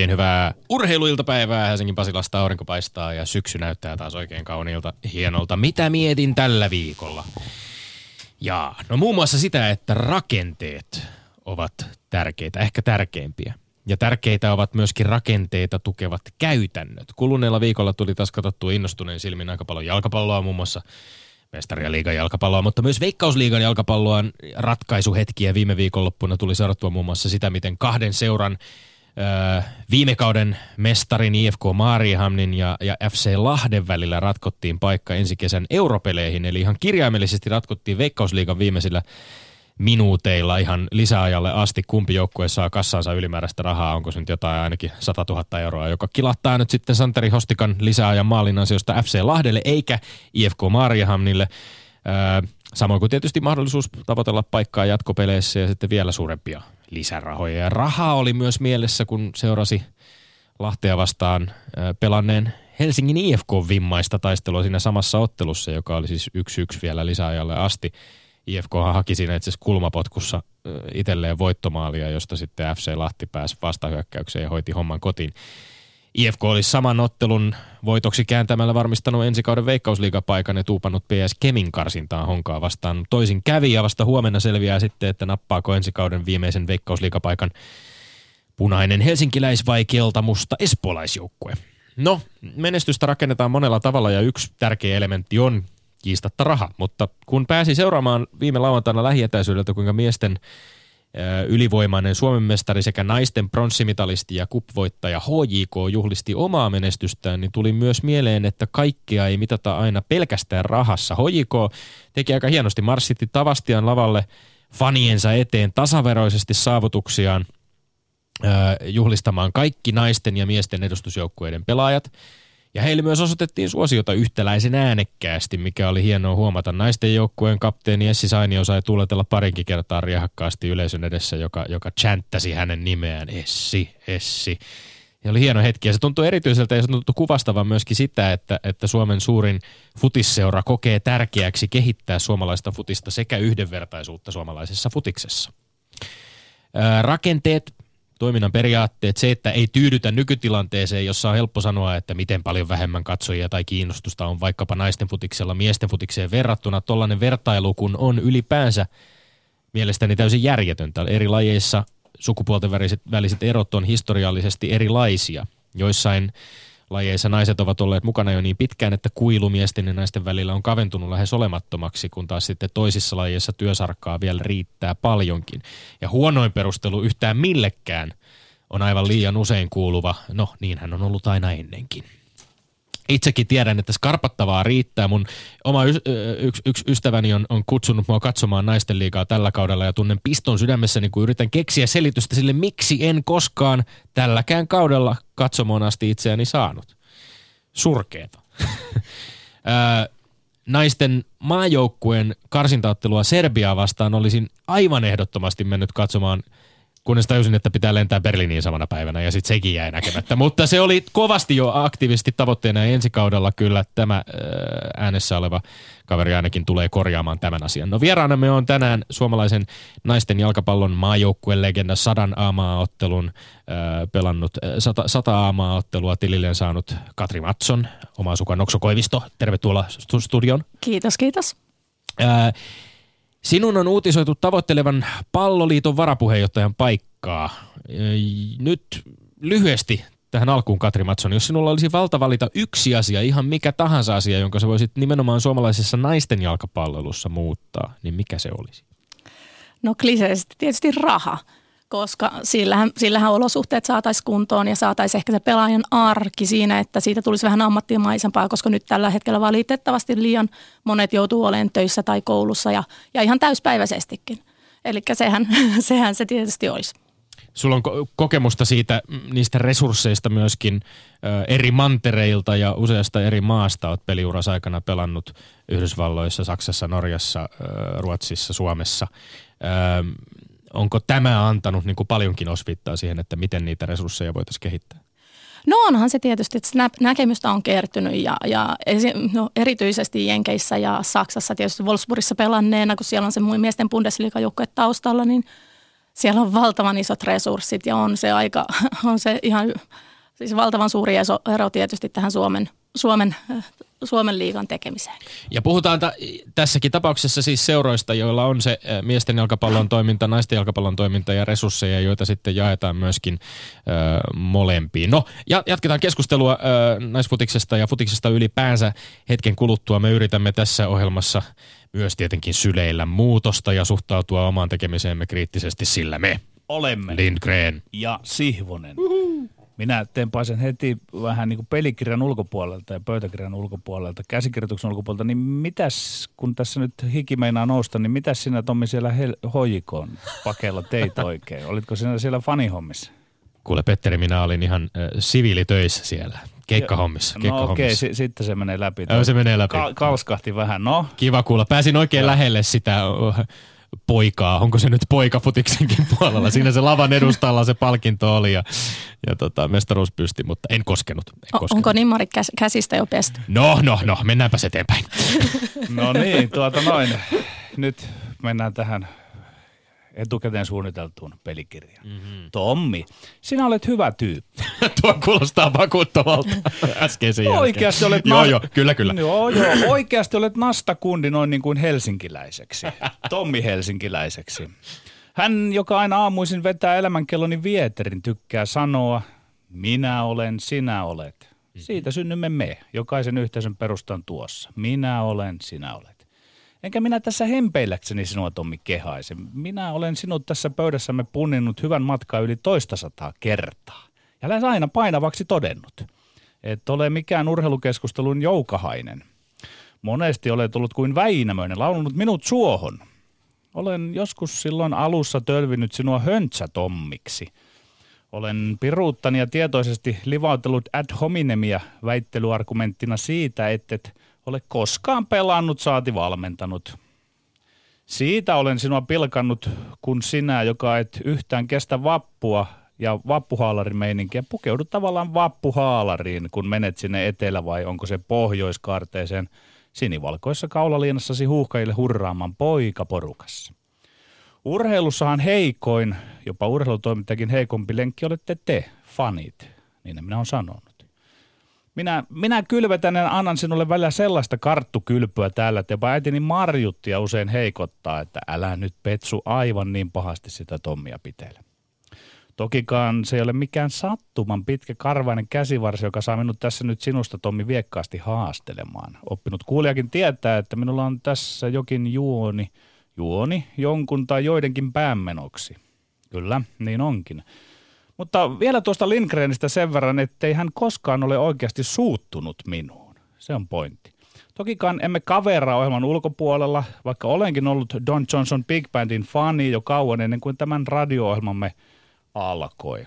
Oikein hyvää urheiluiltapäivää. Helsingin Pasilasta aurinko paistaa ja syksy näyttää taas oikein kauniilta, hienolta. Mitä mietin tällä viikolla? Ja no muun muassa sitä, että rakenteet ovat tärkeitä, ehkä tärkeimpiä. Ja tärkeitä ovat myöskin rakenteita tukevat käytännöt. Kuluneella viikolla tuli taas katsottua innostuneen silmin aika paljon jalkapalloa muun muassa mestari- ja liigan jalkapalloa, mutta myös veikkausliigan jalkapalloa ratkaisuhetkiä viime viikonloppuna tuli seurattua muun muassa sitä, miten kahden seuran viime kauden mestarin IFK Maarihamnin ja, ja FC Lahden välillä ratkottiin paikka ensi kesän europeleihin, eli ihan kirjaimellisesti ratkottiin veikkausliigan viimeisillä minuuteilla ihan lisäajalle asti, kumpi joukkue saa kassaansa ylimääräistä rahaa, onko se nyt jotain ainakin 100 000 euroa, joka kilahtaa nyt sitten Santeri Hostikan lisäajan maalin ansiosta FC Lahdelle eikä IFK Maariahamnille. Öö, samoin kuin tietysti mahdollisuus tavoitella paikkaa jatkopeleissä ja sitten vielä suurempia lisärahoja. Ja rahaa oli myös mielessä, kun seurasi Lahtea vastaan pelanneen Helsingin IFK-vimmaista taistelua siinä samassa ottelussa, joka oli siis 1-1 vielä lisäajalle asti. IFK haki siinä itse asiassa kulmapotkussa itselleen voittomaalia, josta sitten FC Lahti pääsi vastahyökkäykseen ja hoiti homman kotiin. IFK oli saman ottelun voitoksi kääntämällä varmistanut ensi kauden veikkausliigapaikan ja tuupannut PS Kemin karsintaan honkaa vastaan. Toisin kävi ja vasta huomenna selviää sitten, että nappaako ensi kauden viimeisen veikkausliigapaikan punainen helsinkiläis vai keltamusta espoolaisjoukkue. No, menestystä rakennetaan monella tavalla ja yksi tärkeä elementti on kiistatta raha. Mutta kun pääsi seuraamaan viime lauantaina lähietäisyydeltä, kuinka miesten ylivoimainen Suomen mestari sekä naisten pronssimitalisti ja kupvoittaja HJK juhlisti omaa menestystään, niin tuli myös mieleen, että kaikkea ei mitata aina pelkästään rahassa. HJK teki aika hienosti, marssitti Tavastian lavalle faniensa eteen tasaveroisesti saavutuksiaan juhlistamaan kaikki naisten ja miesten edustusjoukkueiden pelaajat – ja heille myös osoitettiin suosiota yhtäläisen äänekkäästi, mikä oli hienoa huomata. Naisten joukkueen kapteeni Essi Sainio sai tuuletella parinkin kertaa riehakkaasti yleisön edessä, joka, joka chanttasi hänen nimeään Essi, Essi. Ja oli hieno hetki ja se tuntui erityiseltä ja se tuntui kuvastavan myöskin sitä, että, että Suomen suurin futisseura kokee tärkeäksi kehittää suomalaista futista sekä yhdenvertaisuutta suomalaisessa futiksessa. Rakenteet toiminnan periaatteet, se, että ei tyydytä nykytilanteeseen, jossa on helppo sanoa, että miten paljon vähemmän katsojia tai kiinnostusta on vaikkapa naisten futiksella miesten futikseen verrattuna. Tollainen vertailu, kun on ylipäänsä mielestäni täysin järjetöntä. Eri lajeissa sukupuolten väliset, väliset erot on historiallisesti erilaisia. Joissain lajeissa naiset ovat olleet mukana jo niin pitkään, että kuilu miesten ja naisten välillä on kaventunut lähes olemattomaksi, kun taas sitten toisissa lajeissa työsarkkaa vielä riittää paljonkin. Ja huonoin perustelu yhtään millekään on aivan liian usein kuuluva, no niinhän on ollut aina ennenkin itsekin tiedän, että skarpattavaa riittää. Mun oma y- yksi, yksi ystäväni on, on kutsunut mua katsomaan naisten liigaa tällä kaudella ja tunnen piston sydämessäni, kun yritän keksiä selitystä sille, miksi en koskaan tälläkään kaudella katsomaan asti itseäni saanut. Surkeeta. naisten maajoukkueen karsintaottelua Serbiaa vastaan olisin aivan ehdottomasti mennyt katsomaan – kunnes tajusin, että pitää lentää Berliiniin samana päivänä ja sitten sekin jäi näkemättä. Mutta se oli kovasti jo aktiivisesti tavoitteena ja ensi kaudella kyllä tämä äh, äänessä oleva kaveri ainakin tulee korjaamaan tämän asian. No vieraanamme on tänään suomalaisen naisten jalkapallon maajoukkueen legenda sadan aamaa-ottelun äh, pelannut, äh, sata, sata aamaa-ottelua tililleen saanut Katri Matson, oma sukan Nokso Koivisto. Tervetuloa studioon. Kiitos, kiitos. Äh, Sinun on uutisoitu tavoittelevan palloliiton varapuheenjohtajan paikkaa. Nyt lyhyesti tähän alkuun, Katri Matson, jos sinulla olisi valta valita yksi asia, ihan mikä tahansa asia, jonka sä voisit nimenomaan suomalaisessa naisten jalkapallolussa muuttaa, niin mikä se olisi? No kliseisesti tietysti raha koska sillähän, sillähän olosuhteet saataisiin kuntoon ja saataisiin ehkä se pelaajan arki siinä, että siitä tulisi vähän ammattimaisempaa, koska nyt tällä hetkellä valitettavasti liian monet joutuu olemaan töissä tai koulussa ja, ja ihan täyspäiväisestikin. Eli sehän, sehän se tietysti olisi. Sulla on kokemusta siitä, mm, niistä resursseista myöskin ö, eri mantereilta ja useasta eri maasta. Olet peliuras aikana pelannut Yhdysvalloissa, Saksassa, Norjassa, ö, Ruotsissa, Suomessa. Ö, onko tämä antanut niin kuin paljonkin osvittaa siihen, että miten niitä resursseja voitaisiin kehittää? No onhan se tietysti, että näkemystä on kertynyt ja, ja no, erityisesti Jenkeissä ja Saksassa tietysti Wolfsburgissa pelanneena, kun siellä on se miesten Bundesliga-joukkue taustalla, niin siellä on valtavan isot resurssit ja on se aika, on se ihan siis valtavan suuri ero tietysti tähän Suomen, Suomen Suomen liigan tekemiseen. Ja puhutaan ta- tässäkin tapauksessa siis seuroista, joilla on se miesten jalkapallon toiminta, naisten jalkapallon toiminta ja resursseja, joita sitten jaetaan myöskin ö, molempiin. No, ja, jatketaan keskustelua ö, naisfutiksesta ja futiksesta ylipäänsä hetken kuluttua. Me yritämme tässä ohjelmassa myös tietenkin syleillä muutosta ja suhtautua omaan tekemiseemme kriittisesti, sillä me olemme Lindgren ja Sihvonen. Uhuhu. Minä tempaisen heti vähän niin kuin pelikirjan ulkopuolelta ja pöytäkirjan ulkopuolelta, käsikirjoituksen ulkopuolelta, niin mitäs, kun tässä nyt hiki meinaa nousta, niin mitäs sinä Tommi siellä hojikon pakeilla teit oikein? Olitko sinä siellä fanihommissa? Kuule Petteri, minä olin ihan äh, siviilitöissä siellä, keikkahommissa. No okei, okay, s- sitten se menee läpi. Joo, se menee läpi. Ka- kalskahti vähän, no. Kiva kuulla. Pääsin oikein ja. lähelle sitä poikaa, onko se nyt poika futiksenkin puolella. Siinä se lavan edustalla se palkinto oli ja, ja tota, mestaruus pysti, mutta en koskenut. En koskenut. Onko nimmarit käs- käsistä jo pesty? No, no, no, mennäänpä eteenpäin. no niin, tuota noin. Nyt mennään tähän etukäteen suunniteltuun pelikirjaan. Mm-hmm. Tommi, sinä olet hyvä tyyppi. Tuo kuulostaa vakuuttavalta äskeisen jälkeen. Oikeasti olet... joo, joo, kyllä, kyllä. Joo, joo, oikeasti olet nastakundi noin niin kuin helsinkiläiseksi. Tommi helsinkiläiseksi. Hän, joka aina aamuisin vetää elämänkelloni vieterin, tykkää sanoa, minä olen, sinä olet. Siitä synnymme me, jokaisen yhteisön perustan tuossa. Minä olen, sinä olet. Enkä minä tässä hempeilläkseni sinua, Tommi, kehaise. Minä olen sinut tässä pöydässämme punninnut hyvän matkaa yli toista sataa kertaa. Ja lähes aina painavaksi todennut. Et ole mikään urheilukeskustelun joukahainen. Monesti olet ollut kuin Väinämöinen, laulunut minut suohon. Olen joskus silloin alussa tölvinyt sinua höntsätommiksi. Olen piruuttani ja tietoisesti livautellut ad hominemia väittelyargumenttina siitä, että et ole koskaan pelannut saati valmentanut. Siitä olen sinua pilkannut, kun sinä, joka et yhtään kestä vappua ja vappuhaalarimeininkiä, pukeudut tavallaan vappuhaalariin, kun menet sinne etelä vai onko se pohjoiskaarteeseen sinivalkoissa kaulaliinassasi huuhkajille hurraamaan poikaporukassa. Urheilussahan heikoin, jopa urheilutoimittajakin heikompi lenkki olette te, fanit, niin minä olen sanonut. Minä, minä kylvetän ja annan sinulle välillä sellaista karttukylpyä täällä, että jopa äitini marjuttia usein heikottaa, että älä nyt Petsu aivan niin pahasti sitä Tommia pitele. Tokikaan se ei ole mikään sattuman pitkä karvainen käsivarsi, joka saa minut tässä nyt sinusta Tommi viekkaasti haastelemaan. Oppinut kuulijakin tietää, että minulla on tässä jokin juoni, juoni jonkun tai joidenkin päämenoksi. Kyllä, niin onkin. Mutta vielä tuosta Lindgrenistä sen verran, ettei hän koskaan ole oikeasti suuttunut minuun. Se on pointti. Tokikaan emme kaveraa ohjelman ulkopuolella, vaikka olenkin ollut Don Johnson Big Bandin fani jo kauan ennen kuin tämän radio-ohjelmamme alkoi.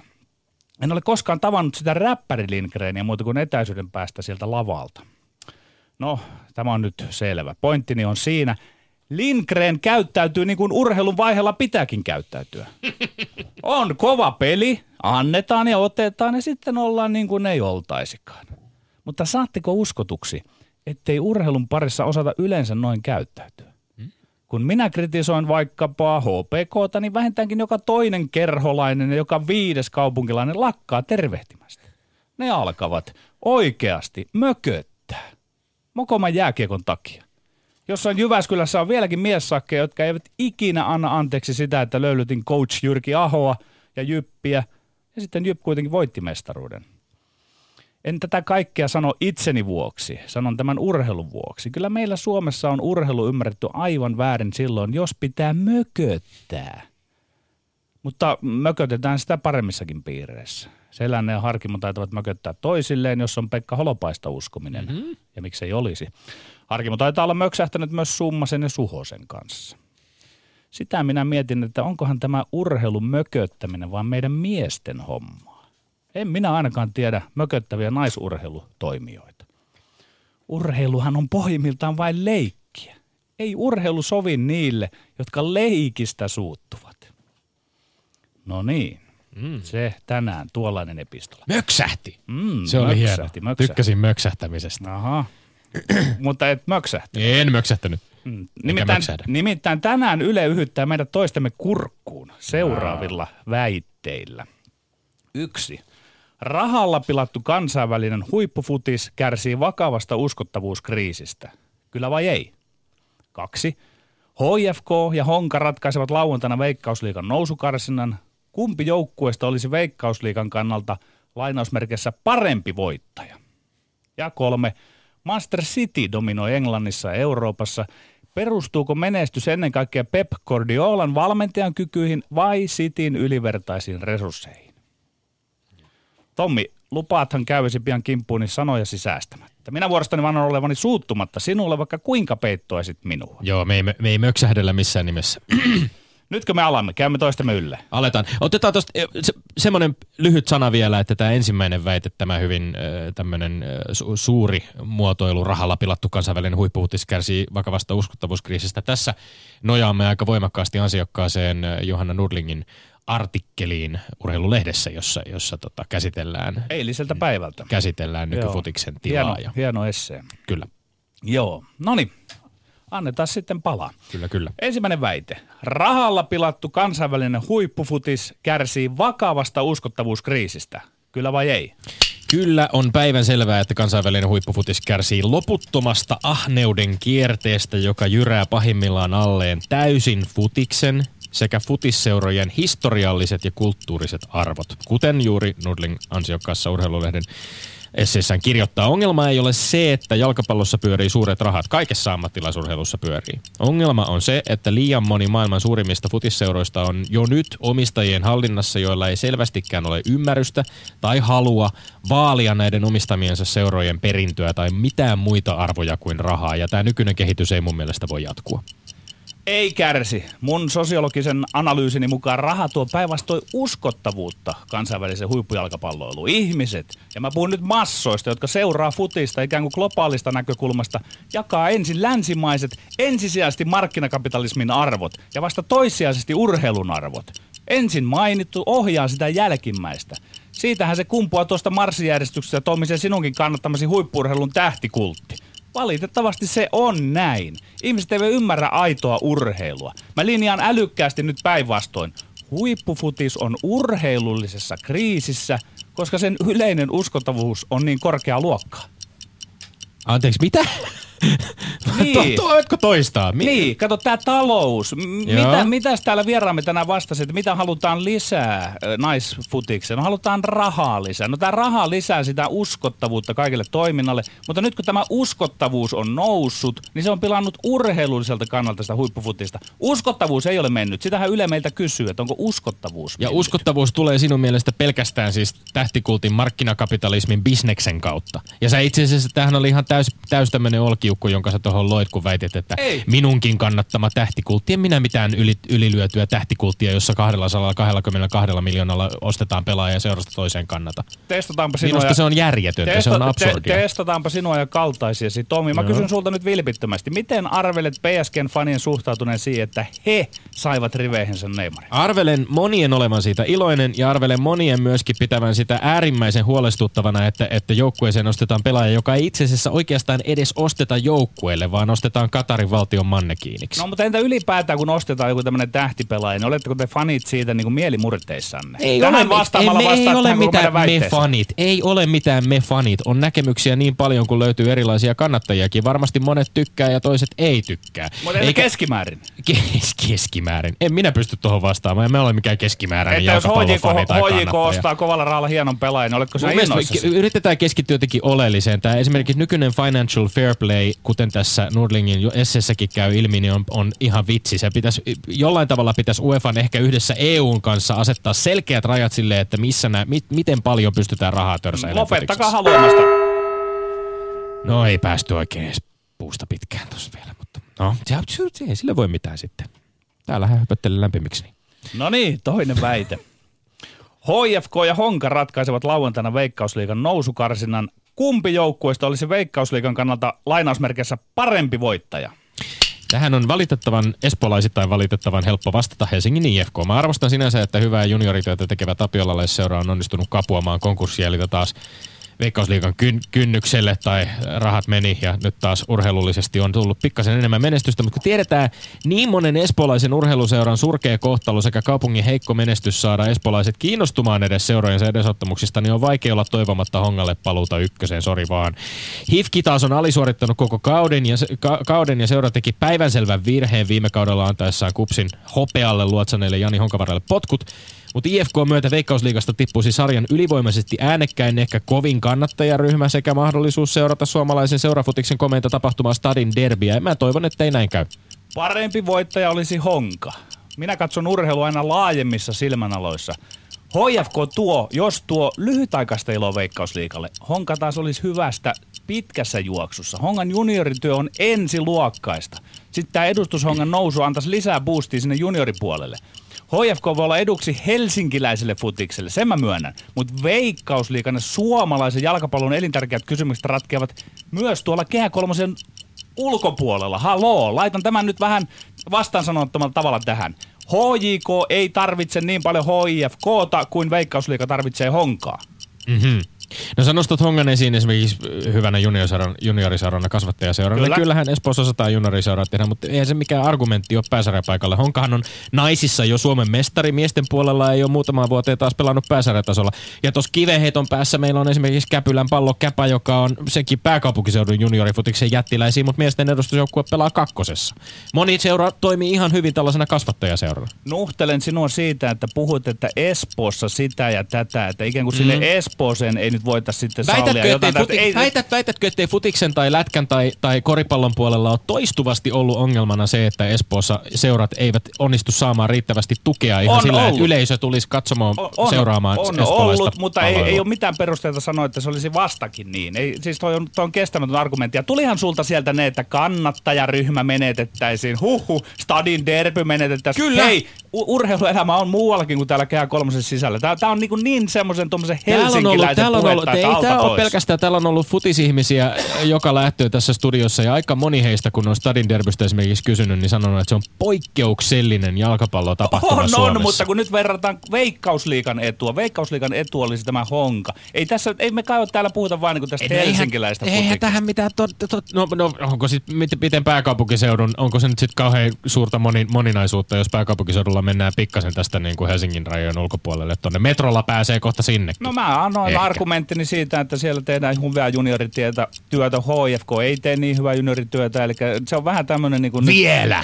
En ole koskaan tavannut sitä räppäri Lindgrenia muuta kuin etäisyyden päästä sieltä lavalta. No, tämä on nyt selvä. Pointtini on siinä, Lindgren käyttäytyy niin kuin urheilun vaiheella pitääkin käyttäytyä. On kova peli, annetaan ja otetaan ja sitten ollaan niin kuin ei oltaisikaan. Mutta saatteko uskotuksi, ettei urheilun parissa osata yleensä noin käyttäytyä? Kun minä kritisoin vaikkapa HPK, niin vähintäänkin joka toinen kerholainen ja joka viides kaupunkilainen lakkaa tervehtimästä. Ne alkavat oikeasti mököttää. Mokoman jääkiekon takia. Jossain Jyväskylässä on vieläkin miessakkeja, jotka eivät ikinä anna anteeksi sitä, että löylytin coach Jyrki Ahoa ja Jyppiä, ja sitten Jyp kuitenkin voitti mestaruuden. En tätä kaikkea sano itseni vuoksi, sanon tämän urheilun vuoksi. Kyllä meillä Suomessa on urheilu ymmärretty aivan väärin silloin, jos pitää mököttää. Mutta mökötetään sitä paremmissakin piireissä. Selänne ja Harkimo taitavat mököttää toisilleen, jos on Pekka Holopaista uskominen. Mm-hmm. Ja miksei olisi. Harkimo taitaa olla möksähtänyt myös Summasen ja Suhosen kanssa. Sitä minä mietin, että onkohan tämä urheilun mököttäminen vaan meidän miesten hommaa. En minä ainakaan tiedä mököttäviä naisurheilutoimijoita. Urheiluhan on pohjimmiltaan vain leikkiä. Ei urheilu sovi niille, jotka leikistä suuttuvat. No niin, mm. se tänään, tuollainen epistola. Möksähti! Mm, se oli möksähti, hieno. Möksähti. Tykkäsin möksähtämisestä. Aha. Mutta et möksähtänyt. En möksähtänyt. Mm. Nimittäin, nimittäin tänään Yle yhyttää meidät toistemme kurkkuun seuraavilla väitteillä. Yksi. Rahalla pilattu kansainvälinen huippufutis kärsii vakavasta uskottavuuskriisistä. Kyllä vai ei? Kaksi. HFK ja Honka ratkaisevat lauantaina Veikkausliikan nousukarsinnan. Kumpi joukkueesta olisi Veikkausliikan kannalta lainausmerkeissä parempi voittaja? Ja kolme. Master City dominoi Englannissa ja Euroopassa. Perustuuko menestys ennen kaikkea Pep Guardiolan valmentajan kykyihin vai Cityn ylivertaisiin resursseihin? Tommi, lupaathan käyvisi pian kimppuun niin sanojasi säästämättä. Minä vuorostani vannon olevani suuttumatta sinulle, vaikka kuinka peittoisit minua. Joo, me ei, me ei möksähdellä missään nimessä. Nytkö me alamme? Käymme toistemme ylle. Aletaan. Otetaan tuosta se, semmoinen lyhyt sana vielä, että tämä ensimmäinen väite, tämä hyvin tämmöinen su, suuri muotoilu, rahalla pilattu kansainvälinen huippuhutis kärsii vakavasta uskottavuuskriisistä. Tässä nojaamme aika voimakkaasti ansiokkaaseen Johanna Nudlingin artikkeliin urheilulehdessä, jossa, jossa tota, käsitellään, Eiliseltä päivältä. käsitellään nykyfutiksen tilaa. Hieno, Ja, hieno essee. kyllä, Joo, no niin. Annetaan sitten palaa. kyllä, kyllä. Ensimmäinen väite. Rahalla pilattu kansainvälinen huippufutis kärsii vakavasta uskottavuuskriisistä. Kyllä vai ei? Kyllä on päivän selvää, että kansainvälinen huippufutis kärsii loputtomasta ahneuden kierteestä, joka jyrää pahimmillaan alleen täysin futiksen sekä futisseurojen historialliset ja kulttuuriset arvot, kuten juuri Nudling ansiokkaassa urheilulehden esseessään kirjoittaa. Ongelma ei ole se, että jalkapallossa pyörii suuret rahat. Kaikessa ammattilaisurheilussa pyörii. Ongelma on se, että liian moni maailman suurimmista futisseuroista on jo nyt omistajien hallinnassa, joilla ei selvästikään ole ymmärrystä tai halua vaalia näiden omistamiensa seurojen perintöä tai mitään muita arvoja kuin rahaa. Ja tämä nykyinen kehitys ei mun mielestä voi jatkua. Ei kärsi. Mun sosiologisen analyysini mukaan raha tuo päinvastoin uskottavuutta kansainväliseen huippujalkapalloiluun. Ihmiset, ja mä puhun nyt massoista, jotka seuraa futista ikään kuin globaalista näkökulmasta, jakaa ensin länsimaiset, ensisijaisesti markkinakapitalismin arvot ja vasta toissijaisesti urheilun arvot. Ensin mainittu ohjaa sitä jälkimmäistä. Siitähän se kumpuaa tuosta marssijärjestyksestä Tommisen sinunkin kannattamasi huippurheilun tähtikultti. Valitettavasti se on näin. Ihmiset eivät ymmärrä aitoa urheilua. Mä linjaan älykkäästi nyt päinvastoin. Huippufutis on urheilullisessa kriisissä, koska sen yleinen uskottavuus on niin korkea luokkaa. Anteeksi, mitä? Niin. To- Voitko toistaa? Mi- Niin, kato tämä talous. M- Joo. mitä, mitäs täällä vieraamme tänään vastasi, että mitä halutaan lisää ö, naisfutikseen? No halutaan rahaa lisää. No tämä raha lisää sitä uskottavuutta kaikille toiminnalle, mutta nyt kun tämä uskottavuus on noussut, niin se on pilannut urheilulliselta kannalta sitä huippufutista. Uskottavuus ei ole mennyt. Sitähän Yle meiltä kysyy, että onko uskottavuus Ja mennyt. uskottavuus tulee sinun mielestä pelkästään siis tähtikultin markkinakapitalismin bisneksen kautta. Ja sä itse asiassa, tämähän oli ihan täys, täys tämmöinen olkiukko, jonka sä tuohon loit, kun väitit, että Ei. minunkin kannattama tähtikultti. En minä mitään yli, ylilyötyä tähtikulttia, jossa 222 miljoonalla ostetaan pelaajia seurasta toiseen kannata. Testataanpa sinua Minusta ja- se on järjetöntä, se on absurdia. Te, testataanpa sinua ja kaltaisiasi. Tomi, mä kysyn sulta nyt vilpittömästi. Miten arvelet PSGn fanien suhtautuneen siihen, että he saivat riveihinsä Neymarin? Arvelen monien olevan siitä iloinen ja arvelen monien myöskin pitävän sitä äärimmäisen huolestuttavana, että, että joukkueeseen ostetaan pelaaja, joka ei itse asiassa oikeastaan edes osteta joukkueelle, vaan ostetaan Katarin valtion mannekiiniksi. No mutta entä ylipäätään, kun ostetaan joku tämmöinen tähtipelaaja, niin oletteko te fanit siitä niin kuin mielimurteissanne? Ei Tähän ole, vastaamalla ei, ei ole mitään me fanit. Ei ole mitään me fanit. On näkemyksiä niin paljon, kun löytyy erilaisia kannattajiakin. Varmasti monet tykkää ja toiset ei tykkää. Mutta entä keskimäärin? Kes- keskimäärin. En minä pysty tuohon vastaamaan. Mä olen mikään keskimääräinen Että jos HJK, HJK ostaa kovalla rahalla hienon pelaajan, niin oletko me yritetään keskittyä jotenkin oleelliseen. Tämä esimerkiksi nykyinen financial fair play, kuten tässä Nordlingin jo esseessäkin käy ilmi, niin on, on ihan vitsi. Se pitäisi, jollain tavalla pitäisi UEFan ehkä yhdessä EUn kanssa asettaa selkeät rajat sille, että missä nää, mit, miten paljon pystytään rahaa törsäilemään. Lopettakaa haluamasta. No ei päästy oikein edes puusta pitkään tuossa vielä, mutta no, se, ei sille voi mitään sitten. Täällä höpöttelen lämpimiksi. No niin, toinen väite. HFK ja Honka ratkaisevat lauantaina Veikkausliigan nousukarsinnan. Kumpi joukkueesta olisi Veikkausliigan kannalta lainausmerkeissä parempi voittaja? Tähän on valitettavan, espoolaisittain valitettavan helppo vastata Helsingin IFK. Mä arvostan sinänsä, että hyvää juniorityötä tekevä Tapiolalle seura on onnistunut kapuamaan konkurssia, eli taas Veikkausliigan kyn, kynnykselle tai rahat meni ja nyt taas urheilullisesti on tullut pikkasen enemmän menestystä, mutta kun tiedetään niin monen espoolaisen urheiluseuran surkea kohtalo sekä kaupungin heikko menestys saada espoolaiset kiinnostumaan edes seurojensa edesottamuksista, niin on vaikea olla toivomatta Hongalle paluuta ykköseen, sori vaan. Hifki taas on alisuorittanut koko kauden ja, ka, kauden ja seura teki päivänselvän virheen viime kaudella antaessaan kupsin hopealle luotsaneille Jani Honkavaralle potkut. Mutta IFK myötä Veikkausliigasta tippuisi sarjan ylivoimaisesti äänekkäin ehkä kovin kannattajaryhmä sekä mahdollisuus seurata suomalaisen seurafutiksen komenta tapahtumaa Stadin derbiä. Mä toivon, että ei näin käy. Parempi voittaja olisi Honka. Minä katson urheilua aina laajemmissa silmänaloissa. HFK tuo, jos tuo lyhytaikaista iloa veikkausliikalle. Honka taas olisi hyvästä pitkässä juoksussa. Hongan juniorityö on ensiluokkaista. Sitten tämä edustushongan nousu antaisi lisää boostia sinne junioripuolelle. HFK voi olla eduksi helsinkiläiselle futikselle, sen mä myönnän. Mutta veikkausliikana suomalaisen jalkapallon elintärkeät kysymykset ratkeavat myös tuolla Kehä Kolmosen ulkopuolella. Haloo, laitan tämän nyt vähän vastaan sanottomalla tavalla tähän. HJK ei tarvitse niin paljon HIFKta kuin Veikkausliika tarvitsee Honkaa. Mm-hmm. No sä nostat Hongan esiin esimerkiksi hyvänä junioriseurana kasvattajaseurana. Kyllä. Kyllähän Espoossa osataan junioriseuraa tehdä, mutta eihän se mikään argumentti ole pääsarjapaikalle. Honkahan on naisissa jo Suomen mestari. Miesten puolella ei ole muutamaan vuoteen taas pelannut pääsarjatasolla. Ja tuossa kiveheiton päässä meillä on esimerkiksi Käpylän pallo Käpä, joka on sekin pääkaupunkiseudun juniorifutiksen jättiläisiä, mutta miesten edustusjoukkue pelaa kakkosessa. Moni seura toimii ihan hyvin tällaisena kasvattajaseurana. Nuhtelen sinua siitä, että puhut, että Espoossa sitä ja tätä, että ikään kuin mm. sinne Espooseen ei nyt voitaisiin sitten väitätkö, sallia jotain. Futi, ei, väität, väitätkö, ettei futiksen tai lätkän tai, tai koripallon puolella ole toistuvasti ollut ongelmana se, että Espoossa seurat eivät onnistu saamaan riittävästi tukea ihan on sillä, ollut. että yleisö tulisi katsomaan on, seuraamaan on ollut, mutta ei, ei ole mitään perusteita sanoa, että se olisi vastakin niin. Ei, siis toi on, toi on kestämätön argumentti. Ja tulihan sulta sieltä ne, että kannattajaryhmä menetettäisiin. Huhu, stadin derby menetettäisiin. Kyllä. Hei, urheiluelämä on muuallakin kuin täällä Kehä kolmosen sisällä. Tää, tää on niin, niin semmoisen tuommoisen helsinkiläisen täällä on ollut, puhetta, ei tämä ole pelkästään, täällä on ollut futisihmisiä joka lähtöön tässä studiossa ja aika moni heistä, kun on Stadin derbystä esimerkiksi kysynyt, niin sanonut, että se on poikkeuksellinen jalkapallotapahtuma on, Suomessa. on, mutta kun nyt verrataan Veikkausliikan etua, Veikkausliikan etu olisi tämä honka. Ei tässä, ei me kai täällä puhuta vain niin tästä Ei, no eihän- helsinkiläistä Eihän tähän mitään, to, to, to, no, no, onko sitten miten, pääkaupunkiseudun, onko se nyt sitten kauhean suurta moni, moninaisuutta, jos pääkaupunkiseudulla mennään pikkasen tästä niin kuin Helsingin rajojen ulkopuolelle tuonne. Metrolla pääsee kohta sinnekin. No mä annoin Ehkä. Argumenttini siitä, että siellä tehdään hyvää junioritietä työtä. HFK ei tee niin hyvää juniorityötä, eli se on vähän tämmöinen niin kuin... Vielä!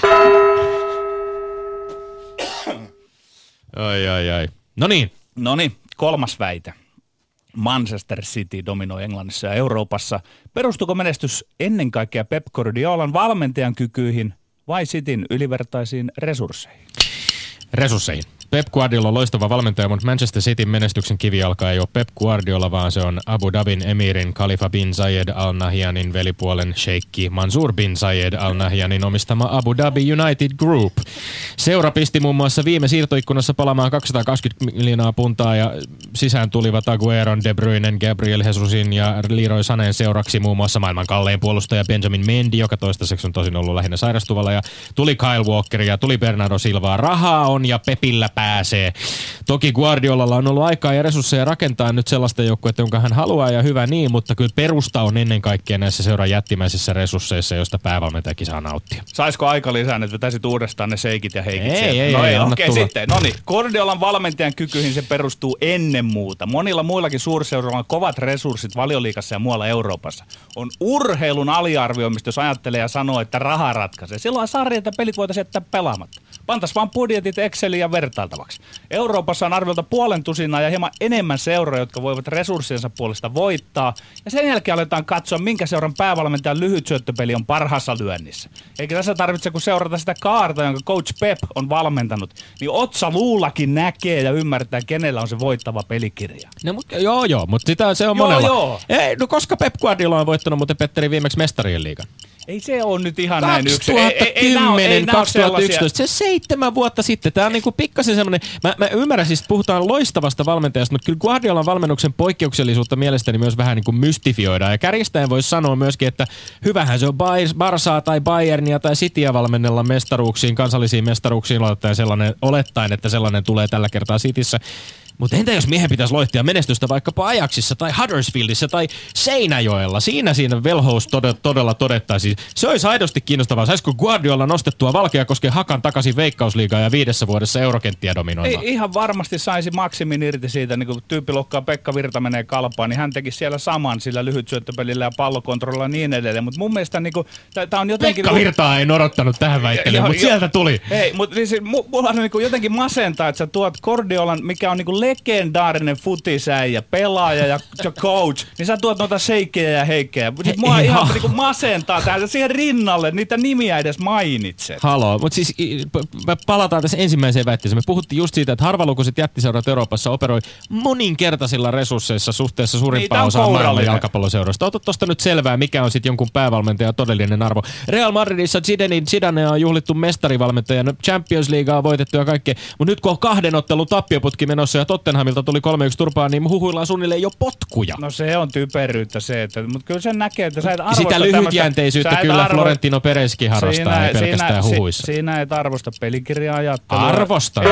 ai, ai, ai. No niin, No niin, kolmas väite. Manchester City dominoi Englannissa ja Euroopassa. Perustuuko menestys ennen kaikkea Pep Guardiolan valmentajan kykyihin vai Cityn ylivertaisiin resursseihin? resursseihin. Pep Guardiola on loistava valmentaja, mutta Manchester Cityn menestyksen kivijalka ei ole Pep Guardiola, vaan se on Abu Dhabin emirin Khalifa bin Zayed Al Nahyanin velipuolen sheikki Mansur bin Zayed Al Nahyanin omistama Abu Dhabi United Group. Seura pisti muun muassa viime siirtoikkunassa palaamaan 220 miljoonaa puntaa ja sisään tulivat Agueron, De Bruynen, Gabriel Jesusin ja Leroy Saneen seuraksi muun muassa maailman kallein puolustaja Benjamin Mendy, joka toistaiseksi on tosin ollut lähinnä sairastuvalla ja tuli Kyle Walker ja tuli Bernardo Silvaa. Rahaa on ja Pepillä pääsee. Toki Guardiolalla on ollut aikaa ja resursseja rakentaa nyt sellaista joukkuetta, jonka hän haluaa ja hyvä niin, mutta kyllä perusta on ennen kaikkea näissä seuran jättimäisissä resursseissa, joista päävalmentajakin saa nauttia. Saisiko aika lisää, että vetäisit uudestaan ne seikit ja heikit Ei, sieltä? ei, no ei, anna okei, sitten. No niin, Guardiolan valmentajan kykyihin se perustuu ennen muuta. Monilla muillakin suurseuroilla on kovat resurssit valioliikassa ja muualla Euroopassa. On urheilun aliarvioimista, jos ajattelee ja sanoo, että raha ratkaisee. Silloin sarjat ja pelit voitaisiin jättää pelaamatta. Pantas vaan budjetit Exceliin ja vertailtavaksi. Euroopassa on arviolta puolen tusinaa ja hieman enemmän seuroja, jotka voivat resurssiensa puolesta voittaa. Ja sen jälkeen aletaan katsoa, minkä seuran päävalmentajan lyhyt syöttöpeli on parhaassa lyönnissä. Eikä tässä tarvitse kun seurata sitä kaarta, jonka coach Pep on valmentanut. Niin otsa luullakin näkee ja ymmärtää, kenellä on se voittava pelikirja. No, mutta, joo, joo, mutta sitä se on Joo, monella. joo. Ei, no koska Pep Guardiola on voittanut muuten Petteri viimeksi mestarien liigan? Ei se ole nyt ihan näin yksin. 2010, 2011, se seitsemän vuotta sitten. Tämä on niinku pikkasen semmoinen, mä, mä ymmärrän siis, puhutaan loistavasta valmentajasta, mutta kyllä Guardiolan valmennuksen poikkeuksellisuutta mielestäni myös vähän niinku mystifioidaan. Ja kärjistäen voisi sanoa myöskin, että hyvähän se on Barsaa tai Bayernia tai Cityä valmennella mestaruuksiin, kansallisiin mestaruuksiin olettaen, sellainen, olettaen, että sellainen tulee tällä kertaa Cityssä. Mutta entä jos miehen pitäisi loihtia menestystä vaikkapa Ajaxissa tai Huddersfieldissa tai Seinäjoella? Siinä siinä velhous todella, todella todettaisiin. Se olisi aidosti kiinnostavaa. Saisiko Guardiola nostettua koskee Hakan takaisin Veikkausliigaa ja viidessä vuodessa eurokenttiä dominoimaan? Ei, ihan varmasti saisi maksimin irti siitä, niin kun tyyppilokkaa Pekka Virta menee kalpaan, niin hän teki siellä saman sillä lyhyt syöttöpelillä ja pallokontrollilla ja niin edelleen. Mutta mun mielestä niin tämä on jotenkin... Pekka Virtaa ei odottanut tähän väittelyyn, mutta sieltä tuli. Ei, mutta siis, mulla on niin jotenkin masentaa, että sä tuot Gordiolan, mikä on niin legendaarinen futisäijä, pelaaja ja, ja coach, niin sä tuot noita sheikkejä ja heikkejä. Siis mua He, ihan niin masentaa täällä siihen rinnalle, niitä nimiä edes mainitset. Haloo, mutta siis me palataan tässä ensimmäiseen väitteeseen. Me puhuttiin just siitä, että harvalukuiset jättiseurat Euroopassa operoi moninkertaisilla resursseissa suhteessa suurimpaan osaan maailman jalkapalloseuroista. Ota tuosta nyt selvää, mikä on sitten jonkun päävalmentajan todellinen arvo. Real Madridissa Zidanein Zidane on juhlittu mestarivalmentaja, Champions League on voitettu ja kaikkea. Mutta nyt kun on kahden ottelun tappioputki menossa ja Tottenhamilta tuli 3-1 turpaan, niin huhuillaan suunnilleen jo potkuja. No se on typeryyttä se, että, mutta kyllä sen näkee, että sä et arvosta Sitä lyhytjänteisyyttä kyllä arvo... Florentino Perezkin harrastaa, siinä, ei pelkästään siinä, huhuissa. Si, siinä et arvosta pelikirjaa ajattelua. Arvosta.